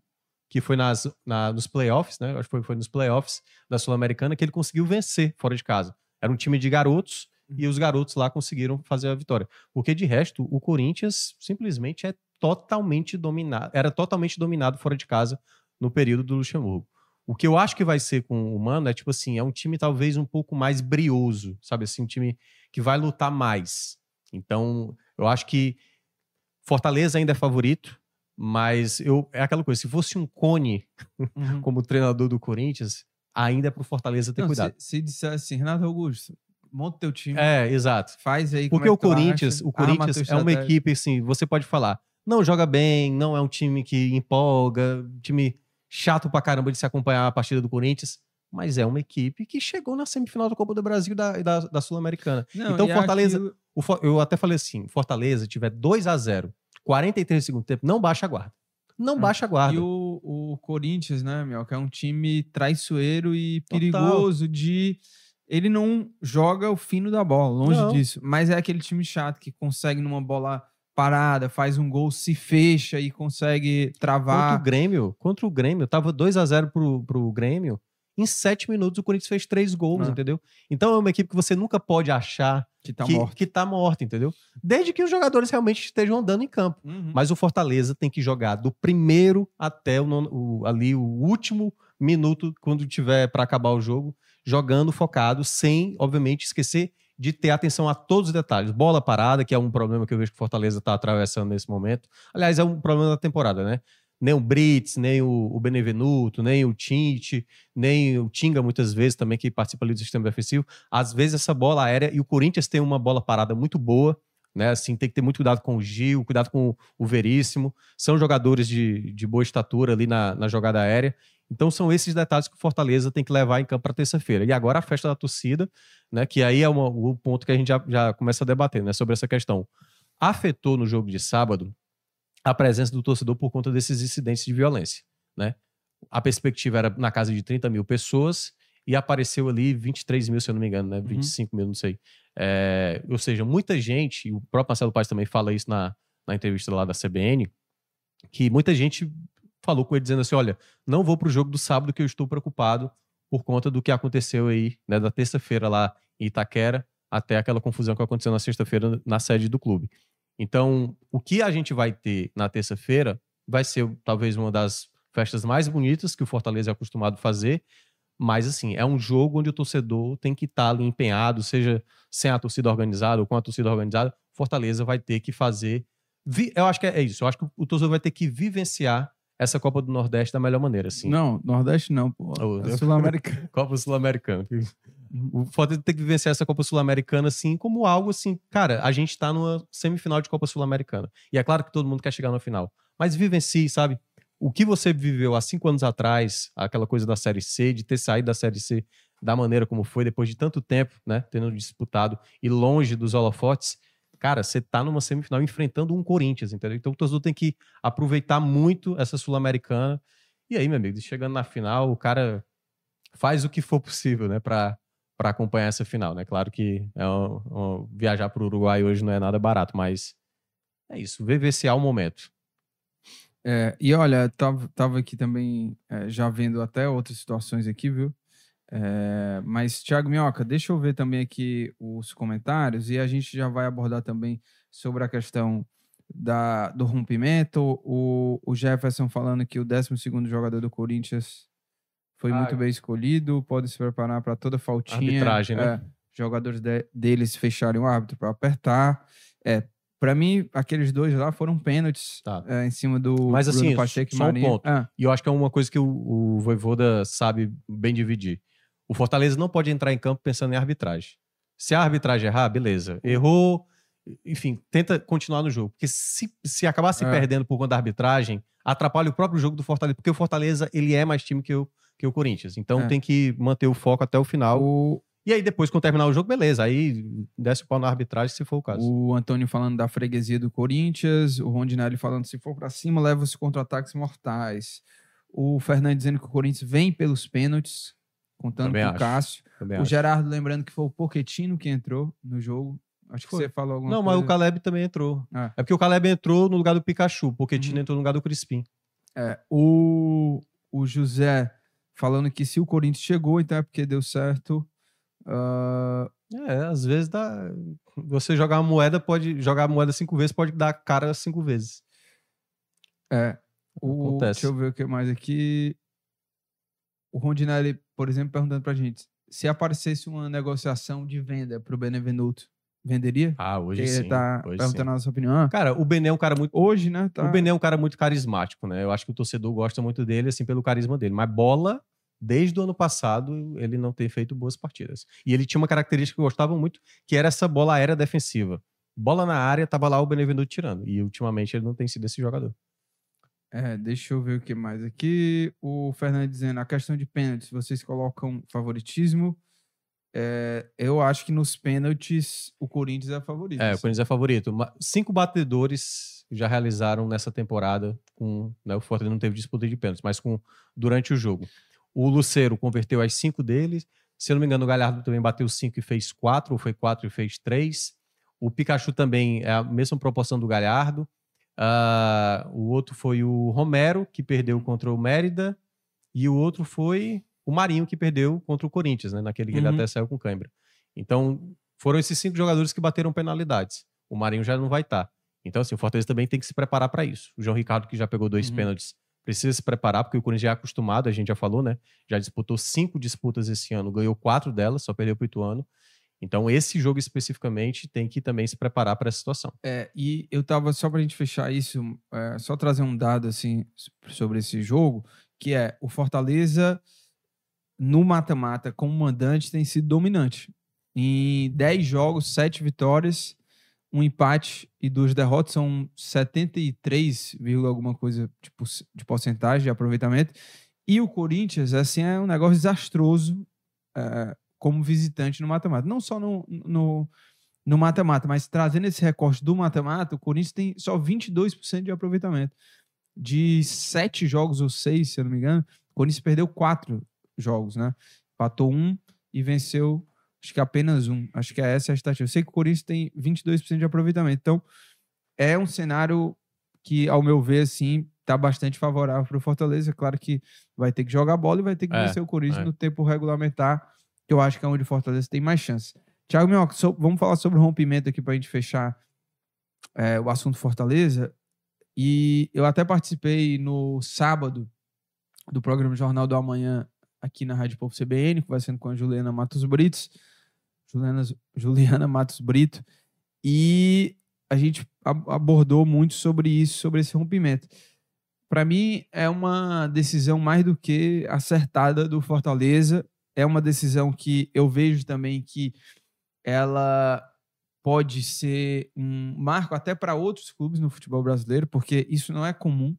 que foi nas, na- nos playoffs, né? Acho que foi, foi nos playoffs da Sul-Americana que ele conseguiu vencer fora de casa. Era um time de garotos e os garotos lá conseguiram fazer a vitória. Porque de resto, o Corinthians simplesmente é totalmente dominado, era totalmente dominado fora de casa no período do Luxemburgo. O que eu acho que vai ser com o Mano é tipo assim, é um time talvez um pouco mais brioso, sabe assim, um time que vai lutar mais. Então, eu acho que Fortaleza ainda é favorito, mas eu é aquela coisa, se fosse um cone Uhum. como treinador do Corinthians, ainda é pro Fortaleza ter Não, cuidado. Se, se disser assim, Renato Augusto, monta teu time, É, exato. faz aí Porque é o Corinthians, acha, o Corinthians tua é uma equipe assim, você pode falar, não joga bem, não é um time que empolga, time chato pra caramba de se acompanhar a partida do Corinthians, mas é uma equipe que chegou na semifinal da Copa do Brasil e da, da, da Sul-Americana. Então, Fortaleza- aquilo- O Eu até falei assim, Fortaleza tiver 2 a 0 43 do segundo tempo, não baixa a guarda. Não É. baixa a guarda. E o, o Corinthians, né, Mel, que é um time traiçoeiro e Total. perigoso de. Ele não joga o fino da bola, longe Não. disso. Mas é aquele time chato que consegue numa bola parada, faz um gol, se fecha e consegue Contra o travar. Grêmio, contra o Grêmio, tava 2 a 0 pro, pro Grêmio. Em sete minutos o Corinthians fez três gols, Ah. entendeu? Então é uma equipe que você nunca pode achar Que tá que, morto. que tá morta, entendeu? Desde que os jogadores realmente estejam andando em campo. Uhum. Mas o Fortaleza tem que jogar do primeiro até o, nono- o- ali o último minuto, quando tiver para acabar o jogo, jogando focado, sem, obviamente, esquecer de ter atenção a todos os detalhes. Bola parada, que é um problema que eu vejo que o Fortaleza está atravessando nesse momento. Aliás, é um problema da temporada, né? Nem o Brits, nem o, Benevenuto, nem o Tite, nem o Tinga, muitas vezes, também, que participa ali do sistema defensivo. Às vezes, essa bola aérea, e o Corinthians tem uma bola parada muito boa, né? Assim, tem que ter muito cuidado com o Gil, cuidado com o Veríssimo. São jogadores de, de boa estatura ali na, na jogada aérea. Então, são esses detalhes que o Fortaleza tem que levar em campo para terça-feira. E agora a festa da torcida, né? Que aí é uma- o ponto que a gente já, já começa a debater, né? Sobre essa questão. Afetou no jogo de sábado a presença do torcedor por conta desses incidentes de violência, né? A perspectiva era na casa de 30 mil pessoas e apareceu ali 23 mil, se eu não me engano, né? 25 mil, não sei. É, ou seja, muita gente, o próprio Marcelo Paz também fala isso na, na entrevista lá da CBN, que muita gente falou com ele dizendo assim: olha, não vou pro jogo do sábado que eu estou preocupado por conta do que aconteceu aí, né, da terça-feira lá em Itaquera, até aquela confusão que aconteceu na sexta-feira na sede do clube. Então, o que a gente vai ter na terça-feira vai ser talvez uma das festas mais bonitas que o Fortaleza é acostumado a fazer, mas assim, é um jogo onde o torcedor tem que estar ali empenhado, seja sem a torcida organizada ou com a torcida organizada, Fortaleza vai ter que fazer. Eu acho que é isso. Eu acho que o torcedor vai ter que vivenciar essa Copa do Nordeste da melhor maneira, assim. Não, Nordeste não, pô. Oh, É Sul-Americano. Copa Sul-Americana. O Fortaleza tem que vivenciar essa Copa Sul-Americana, assim, como algo assim. Cara, a gente tá numa semifinal de Copa Sul-Americana. E é claro que todo mundo quer chegar na final. Mas vivencie, sabe? O que você viveu há cinco anos atrás, aquela coisa da Série C, de ter saído da Série C da maneira como foi, depois de tanto tempo, né? Tendo disputado e longe dos holofotes. Cara, você tá numa semifinal enfrentando um Corinthians, entendeu? Então o torcedor tem que aproveitar muito essa Sul-Americana. E aí, meu amigo, chegando na final, o cara faz o que for possível, né, para para acompanhar essa final, né? Claro que é um- um- viajar para o Uruguai hoje não é nada barato, mas é isso, vivenciar o momento. É, e olha, tava, tava aqui também é, já vendo até outras situações aqui, viu? É, mas, Thiago Minhoca, deixa eu ver também aqui os comentários e a gente já vai abordar também sobre a questão da, do rompimento. O, o Jefferson falando que o 12 jogador do Corinthians foi Ah, muito bem escolhido, pode se preparar para toda faltinha. Arbitragem, né? É, jogadores de- deles fecharem o árbitro para apertar. É, para mim, aqueles dois lá foram pênaltis Tá. é, em cima do Mas, Bruno assim, Pacheco e só um Marinho. ponto. Ah, E eu acho que é uma coisa que o, o Voivoda sabe bem dividir. O Fortaleza não pode entrar em campo pensando em arbitragem. Se a arbitragem errar, beleza. Errou, enfim, tenta continuar no jogo. Porque se, se acabar se É. perdendo por conta da arbitragem, atrapalha o próprio jogo do Fortaleza. Porque o Fortaleza, ele é mais time que o, que o Corinthians. Então É. tem que manter o foco até o final. o, E aí depois, quando terminar o jogo, beleza. Aí desce o pau na arbitragem, se for o caso. o Antônio falando da freguesia do Corinthians, o Rondinelli falando se for para cima, leva-se contra-ataques mortais. O Fernando dizendo que o Corinthians vem pelos pênaltis, contando Também com o acho. Cássio. Também O acho. Gerardo lembrando que foi o Poquetino que entrou no jogo. Acho que Foi. você falou alguma Não, coisa. mas o Caleb também entrou. Ah. É porque o Caleb entrou no lugar do Pikachu, porque Uhum. Tino entrou no lugar do Crispim. É, o, o José falando que se o Corinthians chegou, então é porque deu certo. Ah, É, às vezes dá. Você jogar uma moeda, pode. Jogar a moeda cinco vezes pode dar cara cinco vezes. é. O, Acontece. deixa eu ver o que mais aqui. O Rondinelli, por exemplo, perguntando pra gente se aparecesse uma negociação de venda pro Benevenuto, venderia? Ah, hoje Ele sim. tá hoje perguntando sim. a nossa opinião. Cara, o Bené é um cara muito. Hoje, né? Tá... O Bené é um cara muito carismático, né? Eu acho que o torcedor gosta muito dele, assim, pelo carisma dele. Mas bola, desde o ano passado, ele não tem feito boas partidas. E ele tinha uma característica que eu gostava muito, que era essa bola aérea defensiva. Bola na área, tava lá o Benevenuto tirando. E ultimamente ele não tem sido esse jogador. É, deixa eu ver o que mais aqui. O Fernando dizendo, a questão de pênaltis, vocês colocam favoritismo. É, eu acho que nos pênaltis o Corinthians é favorito. É, o. Corinthians é favorito. Cinco batedores já realizaram nessa temporada com. Né, o Fortaleza não teve disputa de pênaltis, mas com durante o jogo. O Luceiro converteu as cinco deles. Se eu não me engano, o Galhardo também bateu cinco e fez quatro, ou foi quatro e fez três. O Pikachu também é a mesma proporção do Galhardo. Ah, o outro foi o Romero, que perdeu contra o Mérida. E o outro foi o Marinho, que perdeu contra o Corinthians, né? Naquele que ele Uhum. até saiu com cãibra. Então, foram esses cinco jogadores que bateram penalidades. O Marinho já não vai estar. Então, assim, o Fortaleza também tem que se preparar para isso. O João Ricardo, que já pegou dois Uhum. pênaltis, precisa se preparar, porque o Corinthians já é acostumado, a gente já falou, né? Já disputou cinco disputas esse ano, ganhou quatro delas, só perdeu para o Ituano. Então, esse jogo especificamente tem que também se preparar para essa situação. É, e eu tava, só pra gente fechar isso, é, só trazer um dado assim sobre esse jogo, que é o Fortaleza no mata-mata como mandante tem sido dominante. Em 10 jogos, 7 vitórias, um empate e duas derrotas, são 73, vírgula alguma coisa tipo, de porcentagem de aproveitamento. E o Corinthians, assim, é um negócio desastroso é, como visitante no mata-mata. Não só no, no, no mata-mata, mas trazendo esse recorte do mata-mata, o Corinthians tem só 22% de aproveitamento. De sete jogos ou seis, se eu não me engano, o Corinthians perdeu quatro jogos, né? Empatou um e venceu, acho que apenas um. Acho que é essa a estatística. Eu sei que o Corinthians tem 22% de aproveitamento. Então, é um cenário que, ao meu ver, assim, tá bastante favorável para o Fortaleza. Claro que vai ter que jogar bola e vai ter que É, vencer o Corinthians é. no tempo regulamentar, que eu acho que é onde o Fortaleza tem mais chance. Tiago Minhoca, so- vamos falar sobre o rompimento aqui para a gente fechar é, o assunto Fortaleza. E eu até participei no sábado do programa Jornal do Amanhã aqui na Rádio Povo CBN, conversando com a Juliana Matos Britos. Juliana, Juliana Matos Brito. E a gente ab- abordou muito sobre isso, sobre esse rompimento. Para mim, é uma decisão mais do que acertada do Fortaleza. É uma decisão que eu vejo também que ela pode ser um marco até para outros clubes no futebol brasileiro, porque isso não é comum.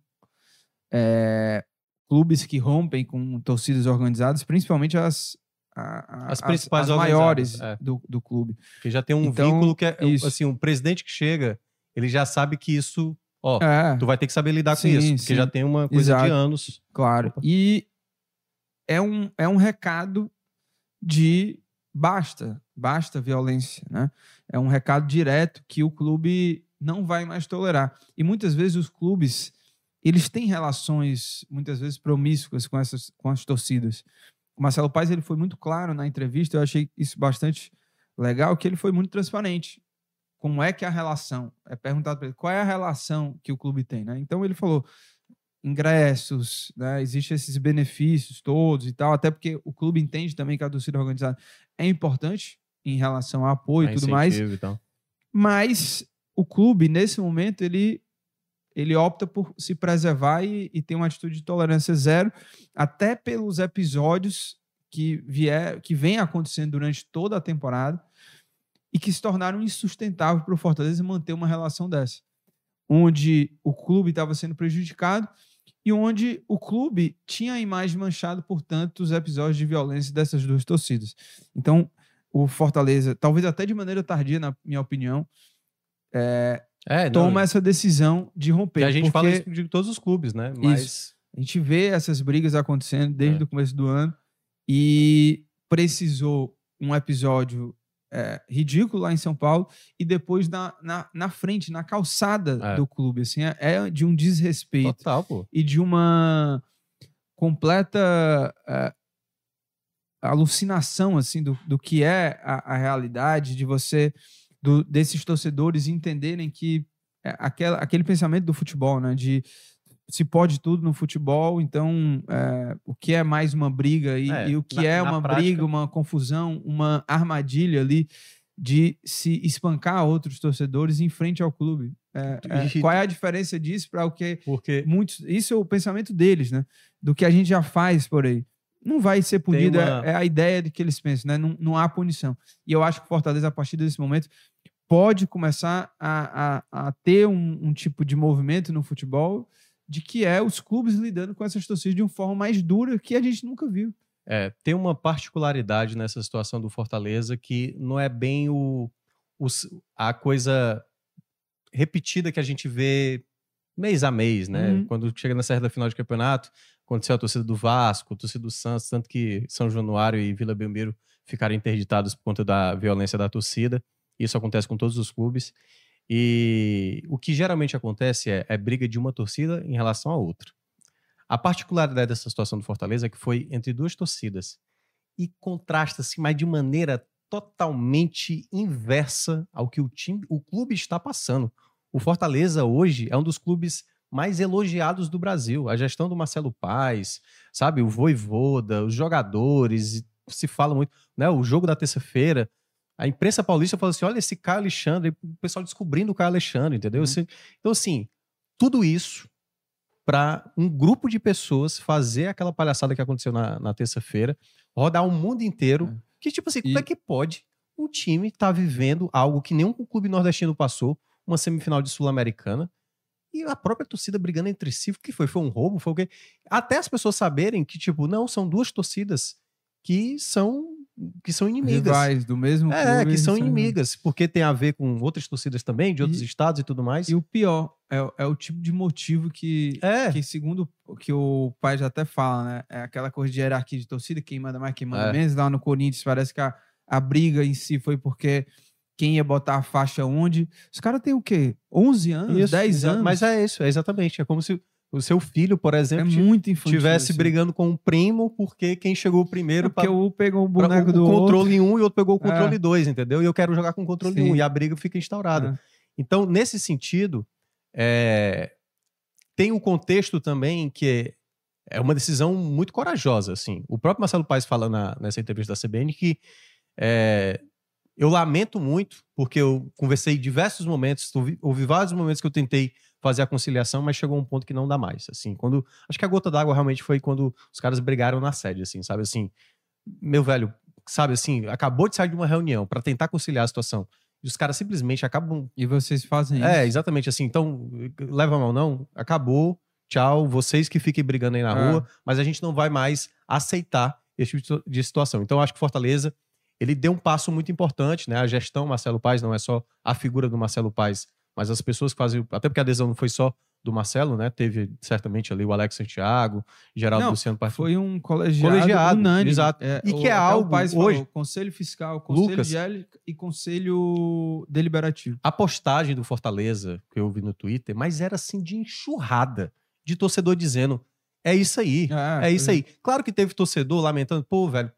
É, clubes que rompem com torcidas organizadas, principalmente as, a- As principais as maiores organizadas, é. do, do clube. Porque já tem um Então, vínculo que é, isso. assim, um presidente que chega, ele já sabe que isso, ó, É, tu vai ter que saber lidar com Sim, isso, porque sim. já tem uma coisa Exato. de anos. claro. Opa. E é um, é um recado de basta, basta violência, né? É um recado direto que o clube não vai mais tolerar. E muitas vezes os clubes, eles têm relações, muitas vezes promíscuas com essas com as torcidas. O Marcelo Paes, ele foi muito claro na entrevista, eu achei isso bastante legal, que ele foi muito transparente. Como é que é a relação? É perguntado para ele, qual é a relação que o clube tem, né? Então ele falou, ingressos, né? Existem esses benefícios todos e tal, até porque o clube entende também que a torcida organizada é importante em relação a apoio e né, tudo mais, e tal. mas o clube, nesse momento, ele, ele opta por se preservar e, e ter uma atitude de tolerância zero, até pelos episódios que, vier, que vem acontecendo durante toda a temporada e que se tornaram insustentáveis para o Fortaleza manter uma relação dessa. Onde o clube estava sendo prejudicado e onde o clube tinha a imagem manchada por tantos episódios de violência dessas duas torcidas. Então, o Fortaleza, talvez até de maneira tardia, na minha opinião, é, É, não, toma essa decisão de romper. que a gente fala porque isso de todos os clubes, né? Mas a gente vê essas brigas acontecendo desde É. o começo do ano e precisou um episódio é, ridículo lá em São Paulo e depois na, na, na frente, na calçada É. do clube. Assim, é, é de um desrespeito total, pô. e de uma completa eh, alucinação assim do, do que é a, a realidade de você do- desses torcedores entenderem que é, aquela, aquele pensamento do futebol né de se pode tudo no futebol então eh, o que é mais uma briga e, É, e o que na- é uma prática- briga uma confusão uma armadilha ali de se espancar outros torcedores em frente ao clube. É, é, qual é a diferença disso para o que Porque muitos. Isso é o pensamento deles, né? Do que a gente já faz por aí. Não vai ser punido, é- uma- é, a ideia de que eles pensam, né? Não, não há punição. E eu acho que o Fortaleza, a partir desse momento, pode começar a, a, a ter um, um tipo de movimento no futebol de que é os clubes lidando com essas torcidas de uma forma mais dura que a gente nunca viu. É, tem uma particularidade nessa situação do Fortaleza que não é bem o, o a coisa repetida que a gente vê mês a mês, né? Uhum. Quando chega na série da final de campeonato, aconteceu a torcida do Vasco, a torcida do Santos, tanto que São Januário e Vila Belmiro ficaram interditados por conta da violência da torcida. Isso acontece com todos os clubes. E o que geralmente acontece é, é briga de uma torcida em relação à outra. A particularidade dessa situação do Fortaleza é que foi entre duas torcidas e contrasta-se, mas de maneira totalmente inversa ao que o time, o clube está passando. O Fortaleza hoje é um dos clubes mais elogiados do Brasil. A gestão do Marcelo Paes, sabe, o Voivoda, os jogadores, se fala muito, né, o jogo da terça-feira, a imprensa paulista fala assim, olha esse Caio Alexandre, o pessoal descobrindo o Caio Alexandre, entendeu? Uhum. Então assim, tudo isso para um grupo de pessoas fazer aquela palhaçada que aconteceu na, na terça-feira, rodar o mundo inteiro. É. Que, tipo assim, E- como é que pode um time estar vivendo algo que nenhum clube nordestino passou, uma semifinal de Sul-Americana, e a própria torcida brigando entre si? O que foi? Foi um roubo? Foi o quê? Até as pessoas saberem que, tipo, não, são duas torcidas que são, que são inimigas. Rivais do mesmo É, clube. que são inimigas, porque tem a ver com outras torcidas também, de outros E- estados e tudo mais. E o pior, é, o- é o tipo de motivo que, É. que segundo o que o pai já até fala, né? É aquela coisa de hierarquia de torcida, quem manda mais, quem manda É. menos. Lá no Corinthians parece que a, a briga em si foi porque quem ia botar a faixa onde. Os caras têm o quê? 11 anos, Isso, 10 exa- anos? Mas é isso, é exatamente. É como se o seu filho, por é exemplo, infantil. tivesse assim. brigando com um primo porque quem chegou É primeiro porque pra- um pegou o pra- boneco o, do o controle 1 e o outro pegou o É. controle 2, entendeu? E eu quero jogar com o controle Sim. 1 e a briga fica instaurada. É. Então, nesse sentido, é, tem o contexto também que é uma decisão muito corajosa. Assim. O próprio Marcelo Paes fala na- nessa entrevista da CBN que é, eu lamento muito, porque eu conversei em diversos momentos, houve, houve vários momentos que eu tentei fazer a conciliação, mas chegou um ponto que não dá mais. Assim, quando acho que a gota d'água realmente foi quando os caras brigaram na sede, assim, sabe assim, meu velho, sabe assim, acabou de sair de uma reunião para tentar conciliar a situação. E os caras simplesmente acabam E vocês fazem é, isso. exatamente assim. Então, leva a mão, não. Acabou. Tchau. Vocês que fiquem brigando aí na É. rua, mas a gente não vai mais aceitar esse tipo de situação. Então, acho que Fortaleza ele deu um passo muito importante, né? A gestão Marcelo Paes não é só a figura do Marcelo Paes, mas as pessoas que fazem. Até porque a adesão não foi só do Marcelo, né? Teve certamente ali o Alex Santiago, Geraldo Não, Luciano. Foi um colegiado, Colegiado, unânime. exato. E que é algo O Paes hoje- falou, conselho fiscal, conselho Lucas. de e conselho deliberativo. a postagem do Fortaleza que eu vi no Twitter, mas era assim de enxurrada de torcedor dizendo: é isso aí. É isso aí. Claro que teve torcedor lamentando, pô, velho,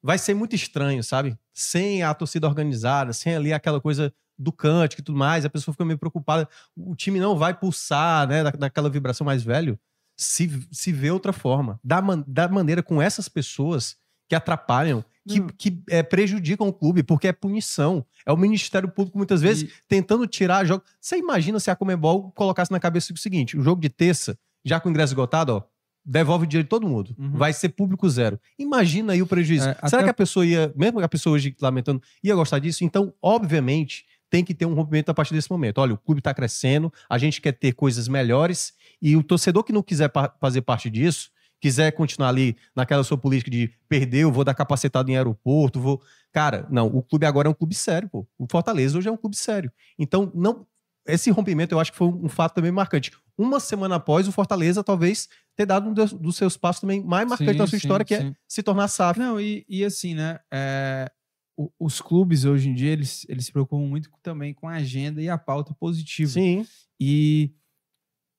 vai ser muito estranho, sabe? Sem a torcida organizada, sem ali aquela coisa do cântico e tudo mais, a pessoa fica meio preocupada. O time não vai pulsar, né, da- daquela vibração mais velho. Se, se vê outra forma. Da, man- da maneira com essas pessoas que atrapalham, que, Não. que é, prejudicam o clube, porque é punição. É o Ministério Público, muitas vezes, E- tentando tirar jogo. Você imagina se a Comebol colocasse na cabeça o seguinte: o jogo de terça, já com o ingresso esgotado, ó, devolve o dinheiro de todo mundo. Uhum. Vai ser público zero. Imagina aí o prejuízo. É, Será até- que a pessoa ia, mesmo a pessoa hoje lamentando, ia gostar disso? Então, obviamente, tem que ter um rompimento a partir desse momento. Olha, o clube está crescendo, a gente quer ter coisas melhores e o torcedor que não quiser pa- fazer parte disso, quiser continuar ali naquela sua política de perder, eu vou dar capacitado em aeroporto, vou. Cara, não, o clube agora é um clube sério, pô. O Fortaleza hoje é um clube sério. Então, não. Esse rompimento eu acho que foi um fato também marcante. Uma semana após, o Fortaleza talvez ter dado um dos, seus passos também mais marcantes Sim, da sua sim, história, que é sim. se tornar SAF. Não, e, e assim, né? é, o- os clubes hoje em dia, eles, eles se preocupam muito também com a agenda e a pauta positiva. Sim. E,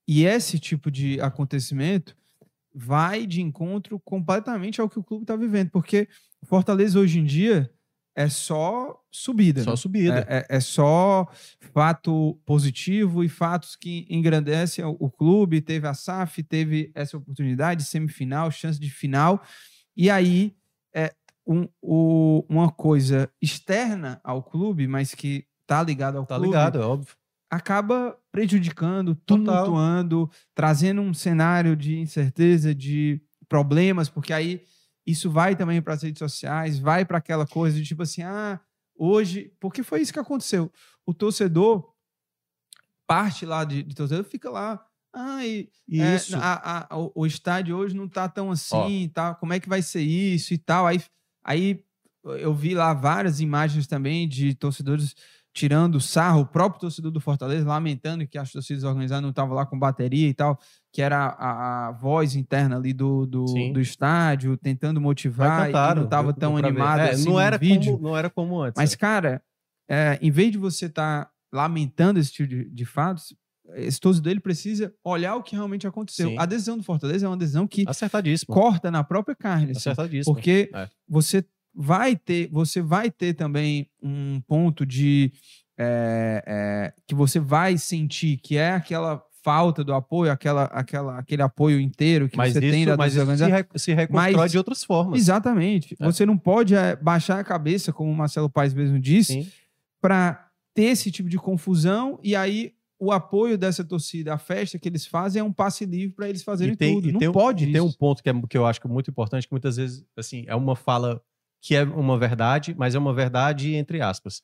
e esse tipo de acontecimento vai de encontro completamente ao que o clube está vivendo, porque Fortaleza hoje em dia é só subida. Só né? subida. É, é- é só fato positivo e fatos que engrandecem o, o clube. Teve a SAF, teve essa oportunidade, semifinal, chance de final. E aí, é, um- o- uma coisa externa ao clube, mas que tá ligada ao Tá clube, ligado, é óbvio. acaba prejudicando, Total. tumultuando, trazendo um cenário de incerteza, de problemas, porque aí isso vai também para as redes sociais, vai para aquela coisa de tipo assim, ah, hoje, porque foi isso que aconteceu. O torcedor parte lá de, de torcedor fica lá, ah, e, é, Isso. a- a- o, estádio hoje não tá tão assim, tá? Como é que vai ser isso e tal? Aí, aí eu vi lá várias imagens também de torcedores tirando sarro, o próprio torcedor do Fortaleza lamentando que as torcidas organizadas não estavam lá com bateria e tal, que era a, a voz interna ali do, do, do estádio, tentando motivar, e cantaram, não estava tão animado É, assim não era vídeo. Como, não era como antes. Mas, é. cara, é, em vez de você estar lamentando esse tipo de, de fatos, esse torcedor ele precisa olhar o que realmente aconteceu. Sim. A decisão do Fortaleza é uma decisão que Acertadíssimo. corta na própria carne. assim, porque É. você vai ter, você vai ter também um ponto de é, é, que você vai sentir que é aquela falta do apoio, aquela, aquela, aquele apoio inteiro que mas você tem da isso, mas isso se, re- se reconstrói Mas- de outras formas. Exatamente. É. Você não pode é, baixar a cabeça, como o Marcelo Paes mesmo disse, para ter esse tipo de confusão e aí o apoio dessa torcida, a festa que eles fazem é um passe livre para eles fazerem tem, tudo. e não tem um- pode e tem um ponto que, é, que eu acho que é muito importante, que muitas vezes, assim, é uma fala que é uma verdade, mas é uma verdade entre aspas.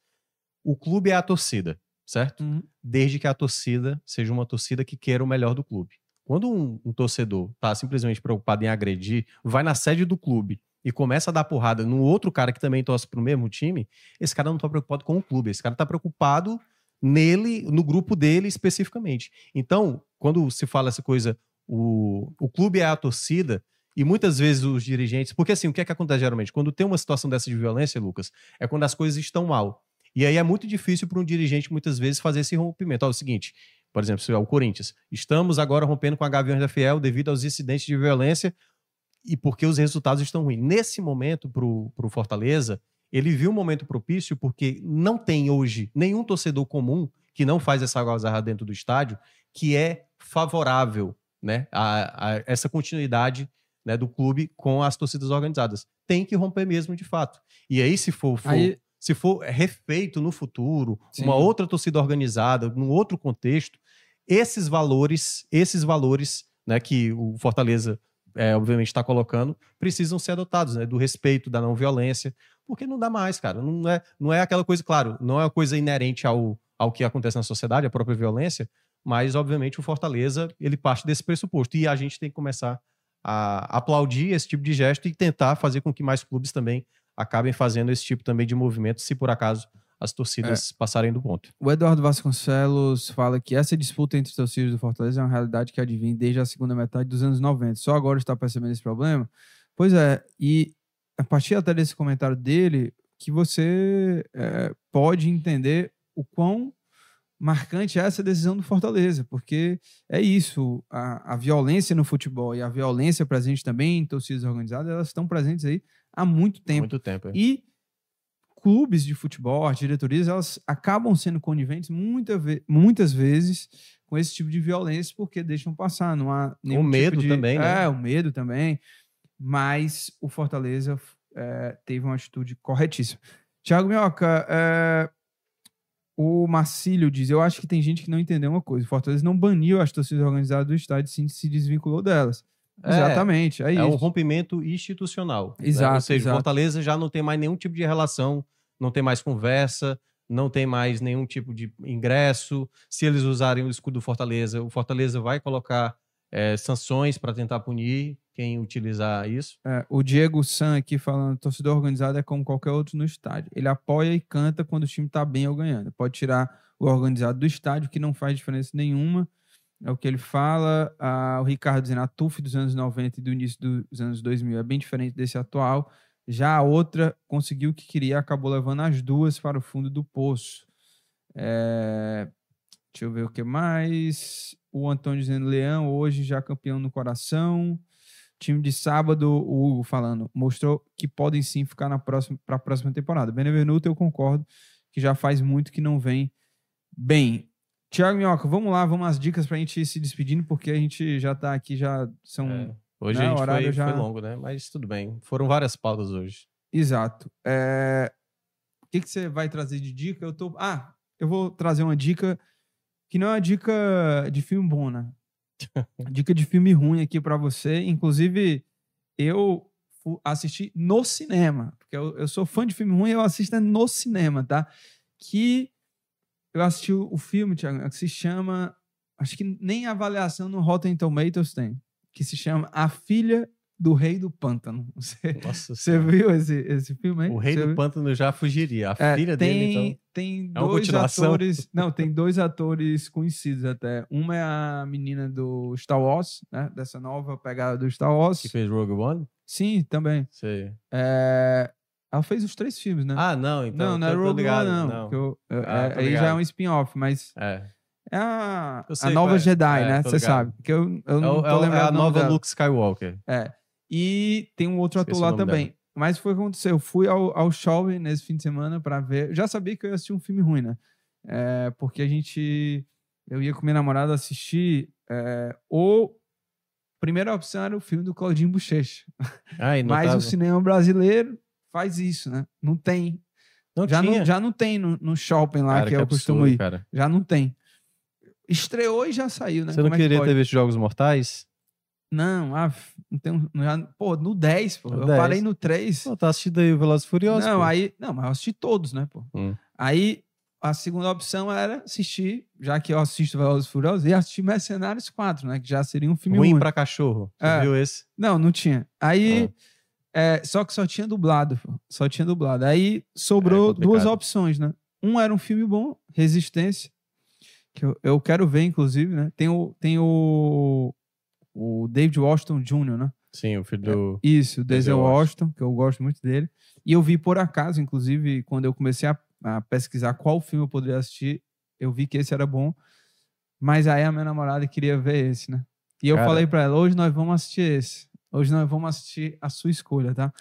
O clube é a torcida, certo? Uhum. Desde que a torcida seja uma torcida que queira o melhor do clube. Quando um, um torcedor tá simplesmente preocupado em agredir, vai na sede do clube e começa a dar porrada num outro cara que também torce pro mesmo time, esse cara não tá preocupado com o clube, esse cara tá preocupado nele, no grupo dele especificamente. Então, quando se fala essa coisa, o, o clube é a torcida, e muitas vezes os dirigentes. Porque assim, o que é que acontece geralmente? Quando tem uma situação dessa de violência, Lucas, é quando as coisas estão mal. E aí é muito difícil para um dirigente, muitas vezes, fazer esse rompimento. Ó, é o seguinte, por exemplo, se é o Corinthians, estamos agora rompendo com a Gaviões da Fiel devido aos incidentes de violência e porque os resultados estão ruins. Nesse momento, para o Fortaleza, ele viu um momento propício porque não tem hoje nenhum torcedor comum que não faz essa algazarra dentro do estádio que é favorável né, a, a essa continuidade né, do clube com as torcidas organizadas. Tem que romper mesmo de fato. E aí, se for, for- Aí- se for refeito no futuro, Sim. uma outra torcida organizada, num outro contexto, esses valores, esses valores né, que o Fortaleza, é, obviamente, está colocando, precisam ser adotados, né? Do respeito, da não violência, porque não dá mais, cara. Não é, não é aquela coisa, claro, não é uma coisa inerente ao, ao que acontece na sociedade, a própria violência, mas, obviamente, o Fortaleza, ele parte desse pressuposto. E a gente tem que começar a aplaudir esse tipo de gesto e tentar fazer com que mais clubes também acabem fazendo esse tipo também de movimento, se por acaso as torcidas passarem do ponto. O Eduardo Vasconcelos fala que essa disputa entre os torcidas do Fortaleza é uma realidade que advém desde a segunda metade dos anos 90. Só agora está percebendo esse problema? Pois é, e a partir até desse comentário dele, que você é, pode entender o quão marcante é essa decisão do Fortaleza, porque é isso, a, a violência no futebol e a violência presente também em torcidas organizadas, elas estão presentes aí há muito tempo. Muito tempo. é. E clubes de futebol, as diretorias, elas acabam sendo coniventes muita ve- muitas vezes com esse tipo de violência porque deixam passar. Não há nenhum medo tipo de... também, né? É, o medo também. Mas o Fortaleza é, teve uma atitude corretíssima. Tiago Minhoca, é, o Marcílio diz: Eu acho que tem gente que não entendeu uma coisa. O Fortaleza não baniu as torcidas organizadas do estádio, sim se desvinculou delas. É, Exatamente, é, É isso. um rompimento institucional. né? Exato, Ou seja, exato. o Fortaleza já não tem mais nenhum tipo de relação, não tem mais conversa, não tem mais nenhum tipo de ingresso. Se eles usarem o escudo do Fortaleza, o Fortaleza vai colocar eh, sanções para tentar punir quem utilizar isso. É, o Diego San aqui falando, torcedor organizado é como qualquer outro no estádio. Ele apoia e canta quando o time tá bem ou ganhando. Pode tirar o organizado do estádio, que não faz diferença nenhuma. É o que ele fala. Ah, o Ricardo dizendo, a TUF dos anos 90 e do início dos anos 2000 é bem diferente desse atual. Já a outra conseguiu o que queria, acabou levando as duas para o fundo do poço. É, Deixa eu ver o que mais. O Antônio dizendo, Leão, hoje já campeão no coração. Time de sábado, o Hugo falando, mostrou que podem sim ficar na próxima para a próxima temporada. Benevenuto, eu concordo que já faz muito que não vem bem. Tiago Minhoca, vamos lá, vamos às dicas para a gente ir se despedindo, porque a gente já está aqui, já são. É, Hoje a gente foi, já- foi longo, né? Mas tudo bem. Foram várias pautas hoje. Exato. É, O que, que você vai trazer de dica? Eu tô. Ah, eu vou trazer uma dica que não é uma dica de filme bom, né? dica de filme ruim aqui pra você. Inclusive, eu assisti no cinema, porque eu, eu sou fã de filme ruim, eu assisto no cinema, tá? Que eu assisti o o filme, Thiago, que se chama. Acho que nem avaliação no Rotten Tomatoes tem. Que se chama A Filha do Rei do Pântano. Você, Nossa você viu esse, esse filme aí? O Rei Você do viu? Pântano já fugiria. A É, filha tem, dele, então. tem É dois atores. Não, tem dois atores conhecidos até. Uma é a menina do Star Wars, né? Dessa nova pegada do Star Wars. Que fez Rogue One? Sim, também. Sei. É, Ela fez os três filmes, né? Ah, não, então. não, não é Rogue One, não. porque eu- eu- Ah, é- aí já é um spin-off, mas É. é a, a nova é. Jedi, É, né? Você sabe. Que eu, eu É, não tô é é a nova dela. Luke Skywalker. É. E tem um outro Esqueci ator lá também. Mas foi o que aconteceu. Eu fui ao, ao shopping nesse fim de semana pra ver. Eu já sabia que eu ia assistir um filme ruim, né? É, porque a gente. Eu ia com minha namorada assistir. É, o. Primeira opção era o filme do Claudinho Bochecha. Ah, Mas tava- o cinema brasileiro faz isso, né? Não tem. não já, tinha. não, já não tem no, no shopping lá Cara, que, eu absurdo, costumo ir. Cara. Já não tem. Estreou e já saiu, né? Você não Como é que queria ter visto Jogos Mortais? Não, ah, não tem um- já, pô, no 10, pô. No eu 10. parei no 3. Pô, tá assistindo aí o Velozes e Furiosos? não, pô. aí. Não, mas eu assisti todos, né, pô? Hum. Aí a segunda opção era assistir, já que eu assisto Velozes e Furiosos, e assistir Mercenários 4, né? Que já seria um filme Ruim ruim. pra cachorro. Você É. viu esse? Não, não tinha. Aí. é, só que só tinha dublado, pô. Só tinha dublado. Aí sobrou É duas opções, né? Um era um filme bom, Resistência, que eu, eu quero ver, inclusive, né? Tem o, tem o, o David Washington Jr., né? Sim, o filho do. Isso, o Denzel Washington, que eu gosto muito dele. E eu vi por acaso, inclusive, quando eu comecei a, a pesquisar qual filme eu poderia assistir, eu vi que esse era bom. Mas aí a minha namorada queria ver esse, né? E eu Cara. falei pra ela, hoje nós vamos assistir esse. Hoje nós vamos assistir a sua escolha, tá?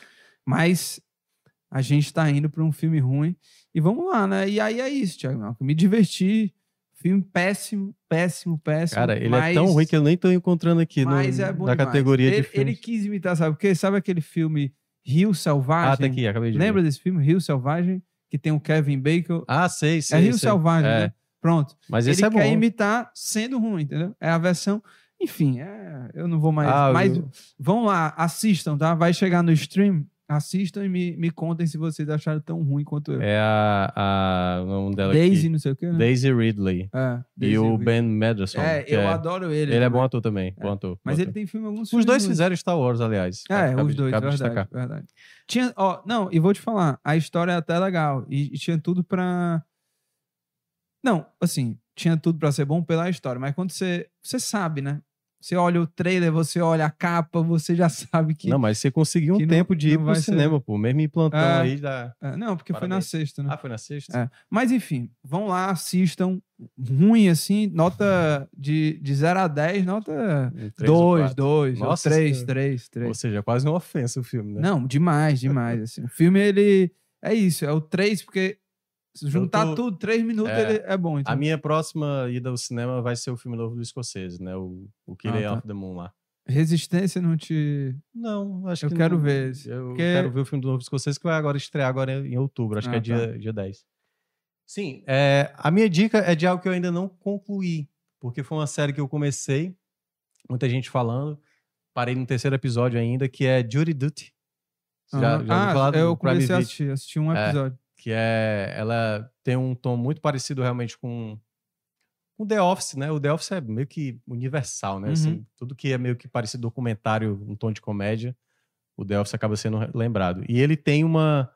Mas a gente tá indo pra um filme ruim. E vamos lá, né? E aí é isso, Thiago. Me diverti. Filme péssimo, péssimo, péssimo. Cara, ele mas... é tão ruim que eu nem tô encontrando aqui no, Mas é bom na demais. categoria ele, de filmes. Ele quis imitar, sabe o quê? Sabe aquele filme Rio Selvagem? Ah, tá aqui, acabei de Lembra ver. desse filme, Rio Selvagem? Que tem o Kevin Bacon. Ah, sei, sei. é Rio sei. Selvagem, É, né? Pronto. Mas ele esse é bom. quer imitar sendo ruim, entendeu? É a versão... Enfim, é, eu não vou mais... Ah, mas eu- vão lá, assistam, tá? Vai chegar no stream, assistam e me, me contem se vocês acharam tão ruim quanto eu. É a, a o nome dela Daisy, aqui. não sei o quê, né? Daisy Ridley. É, e Daisy o Ridley. Ben Mendelsohn. É, que eu é- adoro ele. Ele é também. bom ator também. Bom ator. Mas bom ele ator. tem filme alguns Os dois fizeram Star Wars, aliás. É, Cabe- os dois, cabe verdade, destacar. verdade. Tinha, ó, não, e vou te falar, a história é até legal. E, e tinha tudo pra. Não, assim, tinha tudo pra ser bom pela história, mas quando você. Você sabe, né? Você olha o trailer, você olha a capa, você já sabe que. Não, mas você conseguiu um não- tempo de ir pro vai ser- cinema, pô. Mesmo em plantão É. aí da. É, não, porque foi na Parabéns. sexta, né? Ah, foi na sexta? É. Mas enfim, vão lá, assistam. Ruim, assim, nota de, de 0 a 10, nota Um três ou 2, quatro. 2, Nossa 3, Senhora. 3, 3. Ou seja, quase uma ofensa o filme, né? Não, demais, demais. Assim. O filme, ele. É isso, é o 3, porque se juntar tô- tudo, 3 minutos, É. é bom. Então. A minha próxima ida ao cinema vai ser o filme novo do escocese, né? O, o Killer Ah, tá. of the Moon lá. Resistência não te. Não, acho Eu que quero não. ver esse, Eu porque- quero ver o filme do novo escocese que vai agora estrear agora em outubro, acho que Ah, é dia, dia 10. Sim, é, a minha dica é de algo que eu ainda não concluí, porque foi uma série que eu comecei, muita gente falando, parei no terceiro episódio ainda, que é Jury Duty. Já, já ah, falar do eu comecei a assistir, assisti um É. que é ela tem um tom muito parecido realmente com com The Office, né? O The Office é meio que universal, né? Uhum. Assim, tudo que é meio que parecido documentário, um tom de comédia, o The Office acaba sendo lembrado. E ele tem uma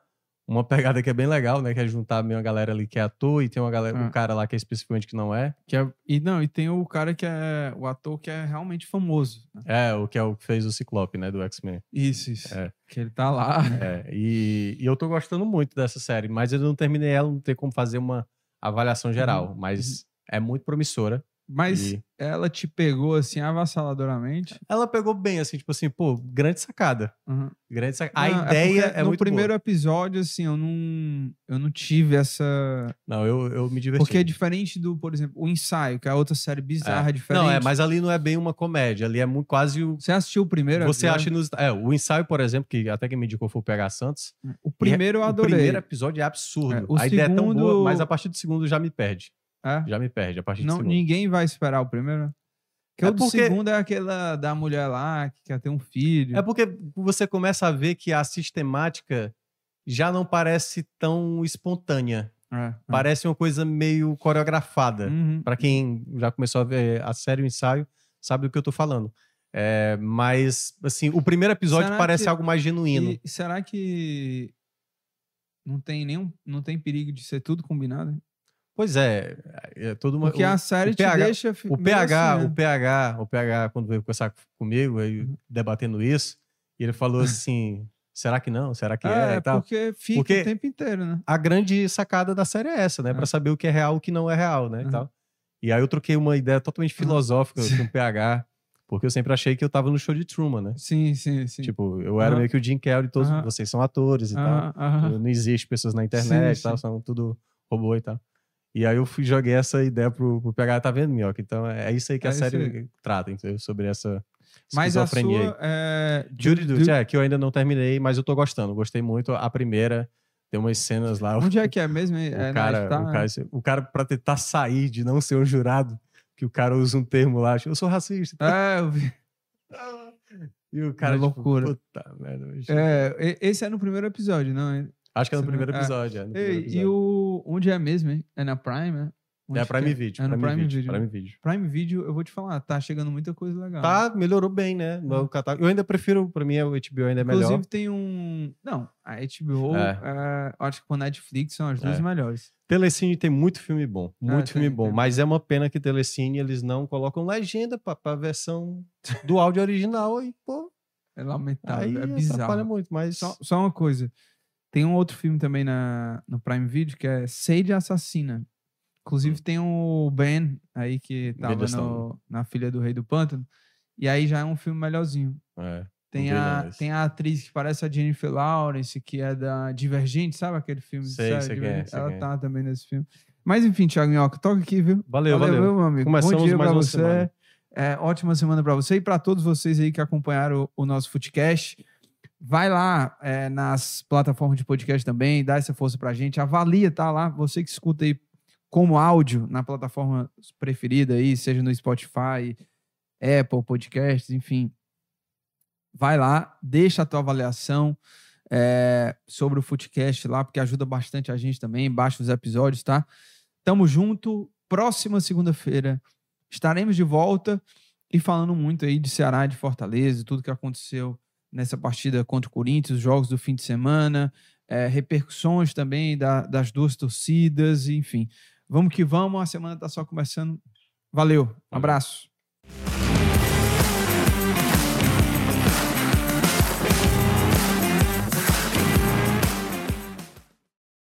uma pegada que é bem legal, né? Que é juntar meio uma galera ali que é ator e tem uma galera, Ah. um cara lá que é especificamente que não é. Que é. E não, e tem o cara que é. O ator que é realmente famoso. né? É, o que é o que fez o Ciclope, né? Do X-Men. Isso, isso. É. Que ele tá lá. É, e, e eu tô gostando muito dessa série, mas eu não terminei ela, não tem como fazer uma avaliação geral, Uhum, mas é muito promissora. Mas E- ela te pegou assim avassaladoramente. Ela pegou bem, assim, tipo assim, pô, grande sacada. Uhum. Grande sacada. A Não, ideia porque é, no primeiro boa. episódio, assim, eu não, eu não tive essa. Não, eu, eu me diverti. Porque é diferente do, por exemplo, o ensaio, que é outra série bizarra, diferente. Não, é, mas ali não é bem uma comédia. Ali é muito, quase o. Você assistiu o primeiro? Você episódio? acha nos. É, o ensaio, por exemplo, que até quem me indicou foi o PH Santos. O primeiro eu O adorei. primeiro episódio é absurdo. É, o a ideia é tão segundo- boa, mas a partir do segundo já me perde. É? Já me perde a partir do Não, segundo. ninguém vai esperar o primeiro. Porque É o do porque- segundo é aquela da mulher lá que quer ter um filho. É porque você começa a ver que a sistemática já não parece tão espontânea. É, é. Parece uma coisa meio coreografada. Uhum. Pra quem já começou a ver a série o ensaio, sabe do que eu tô falando. É, mas, assim, o primeiro episódio Será parece que- algo mais genuíno. E será que não tem nenhum, não tem perigo de ser tudo combinado? Pois é, é todo uma, Porque o, a série o te PH deixa o PH, assim, o né? PH, o PH quando veio conversar comigo, aí Uhum. debatendo isso, e ele falou assim, será que não? Será que é? É, e tal. porque fica Porque- o tempo inteiro, né? A grande sacada da série é essa, né? É. Pra saber o que é real e o que não é real, né? E, Uhum. tal. e aí eu troquei uma ideia totalmente Uhum. filosófica com o PH, porque eu sempre achei que eu tava no show de Truman, né? Sim, sim, sim. Tipo, eu era Aham. meio que o Jim Carrey, todos Aham. vocês são atores e tal. Aham, aham. Não existe pessoas na internet Sim, e tal, sim. são tudo robô e tal. E aí eu fui, joguei essa ideia pro, pro PH, tá vendo, Minhoca? Então é isso aí que É a série trata, entendeu? Sobre essa Mas a sua é... Judy Du- Duty, é, que eu ainda não terminei, mas eu tô gostando. Gostei muito. A primeira, tem umas cenas lá. Onde é que é mesmo? É, o, na cara, Star? o, cara, o cara, pra tentar sair de não ser um jurado, que o cara usa um termo lá, tipo, eu sou racista. É, eu vi. E o cara, Uma tipo, loucura. puta merda. É, esse é no primeiro episódio, não é? Acho que é no primeiro é. episódio. É, no primeiro Ei, episódio. e o... Onde é mesmo, hein? É na Prime, né? Onde É Prime Video. É no Prime, Video. Video. Prime Video. Prime Video, eu vou te falar, tá chegando muita coisa legal. Tá, melhorou bem, né? No catálogo. Eu ainda prefiro, pra mim, o HBO ainda é melhor. Inclusive tem um... Não, a HBO, É. é, acho que com a Netflix são as duas É. melhores. Telecine tem muito filme bom. Muito filme tem, bom. tem. Mas é uma pena que Telecine eles não colocam legenda pra, pra versão do áudio original. E, pô, É lamentável, aí é atrapalha bizarro. muito. Mas Só, só uma coisa. Tem um outro filme também na, no Prime Video que é Sage Assassina. Inclusive tem o Ben aí que tava no, na Filha do Rei do Pântano. E aí já é um filme melhorzinho. é, Tem a, tem a atriz que parece a Jennifer Lawrence, que é da Divergente, sabe aquele filme? Sei, sei é, Ela é. tá também nesse filme. Mas enfim, Thiago Minhoca, toca aqui, viu? valeu, valeu. viu, meu amigo? Começamos Bom dia mais pra você. semana. É, ótima semana pra você e pra todos vocês aí que acompanharam o, o nosso Footcast. Vai lá é, nas plataformas de podcast também, dá essa força pra gente, avalia, tá lá. Você que escuta aí como áudio na plataforma preferida aí, seja no Spotify, Apple Podcasts, enfim. Vai lá, deixa a tua avaliação é, sobre o Footcast lá, porque ajuda bastante a gente também. Baixa os episódios, tá? Tamo junto. Próxima segunda-feira estaremos de volta e falando muito aí de Ceará, de Fortaleza, tudo que aconteceu nessa partida contra o Corinthians, os jogos do fim de semana, é, repercussões também da- das duas torcidas, enfim. Vamos que vamos, a semana tá só começando. Valeu, um abraço.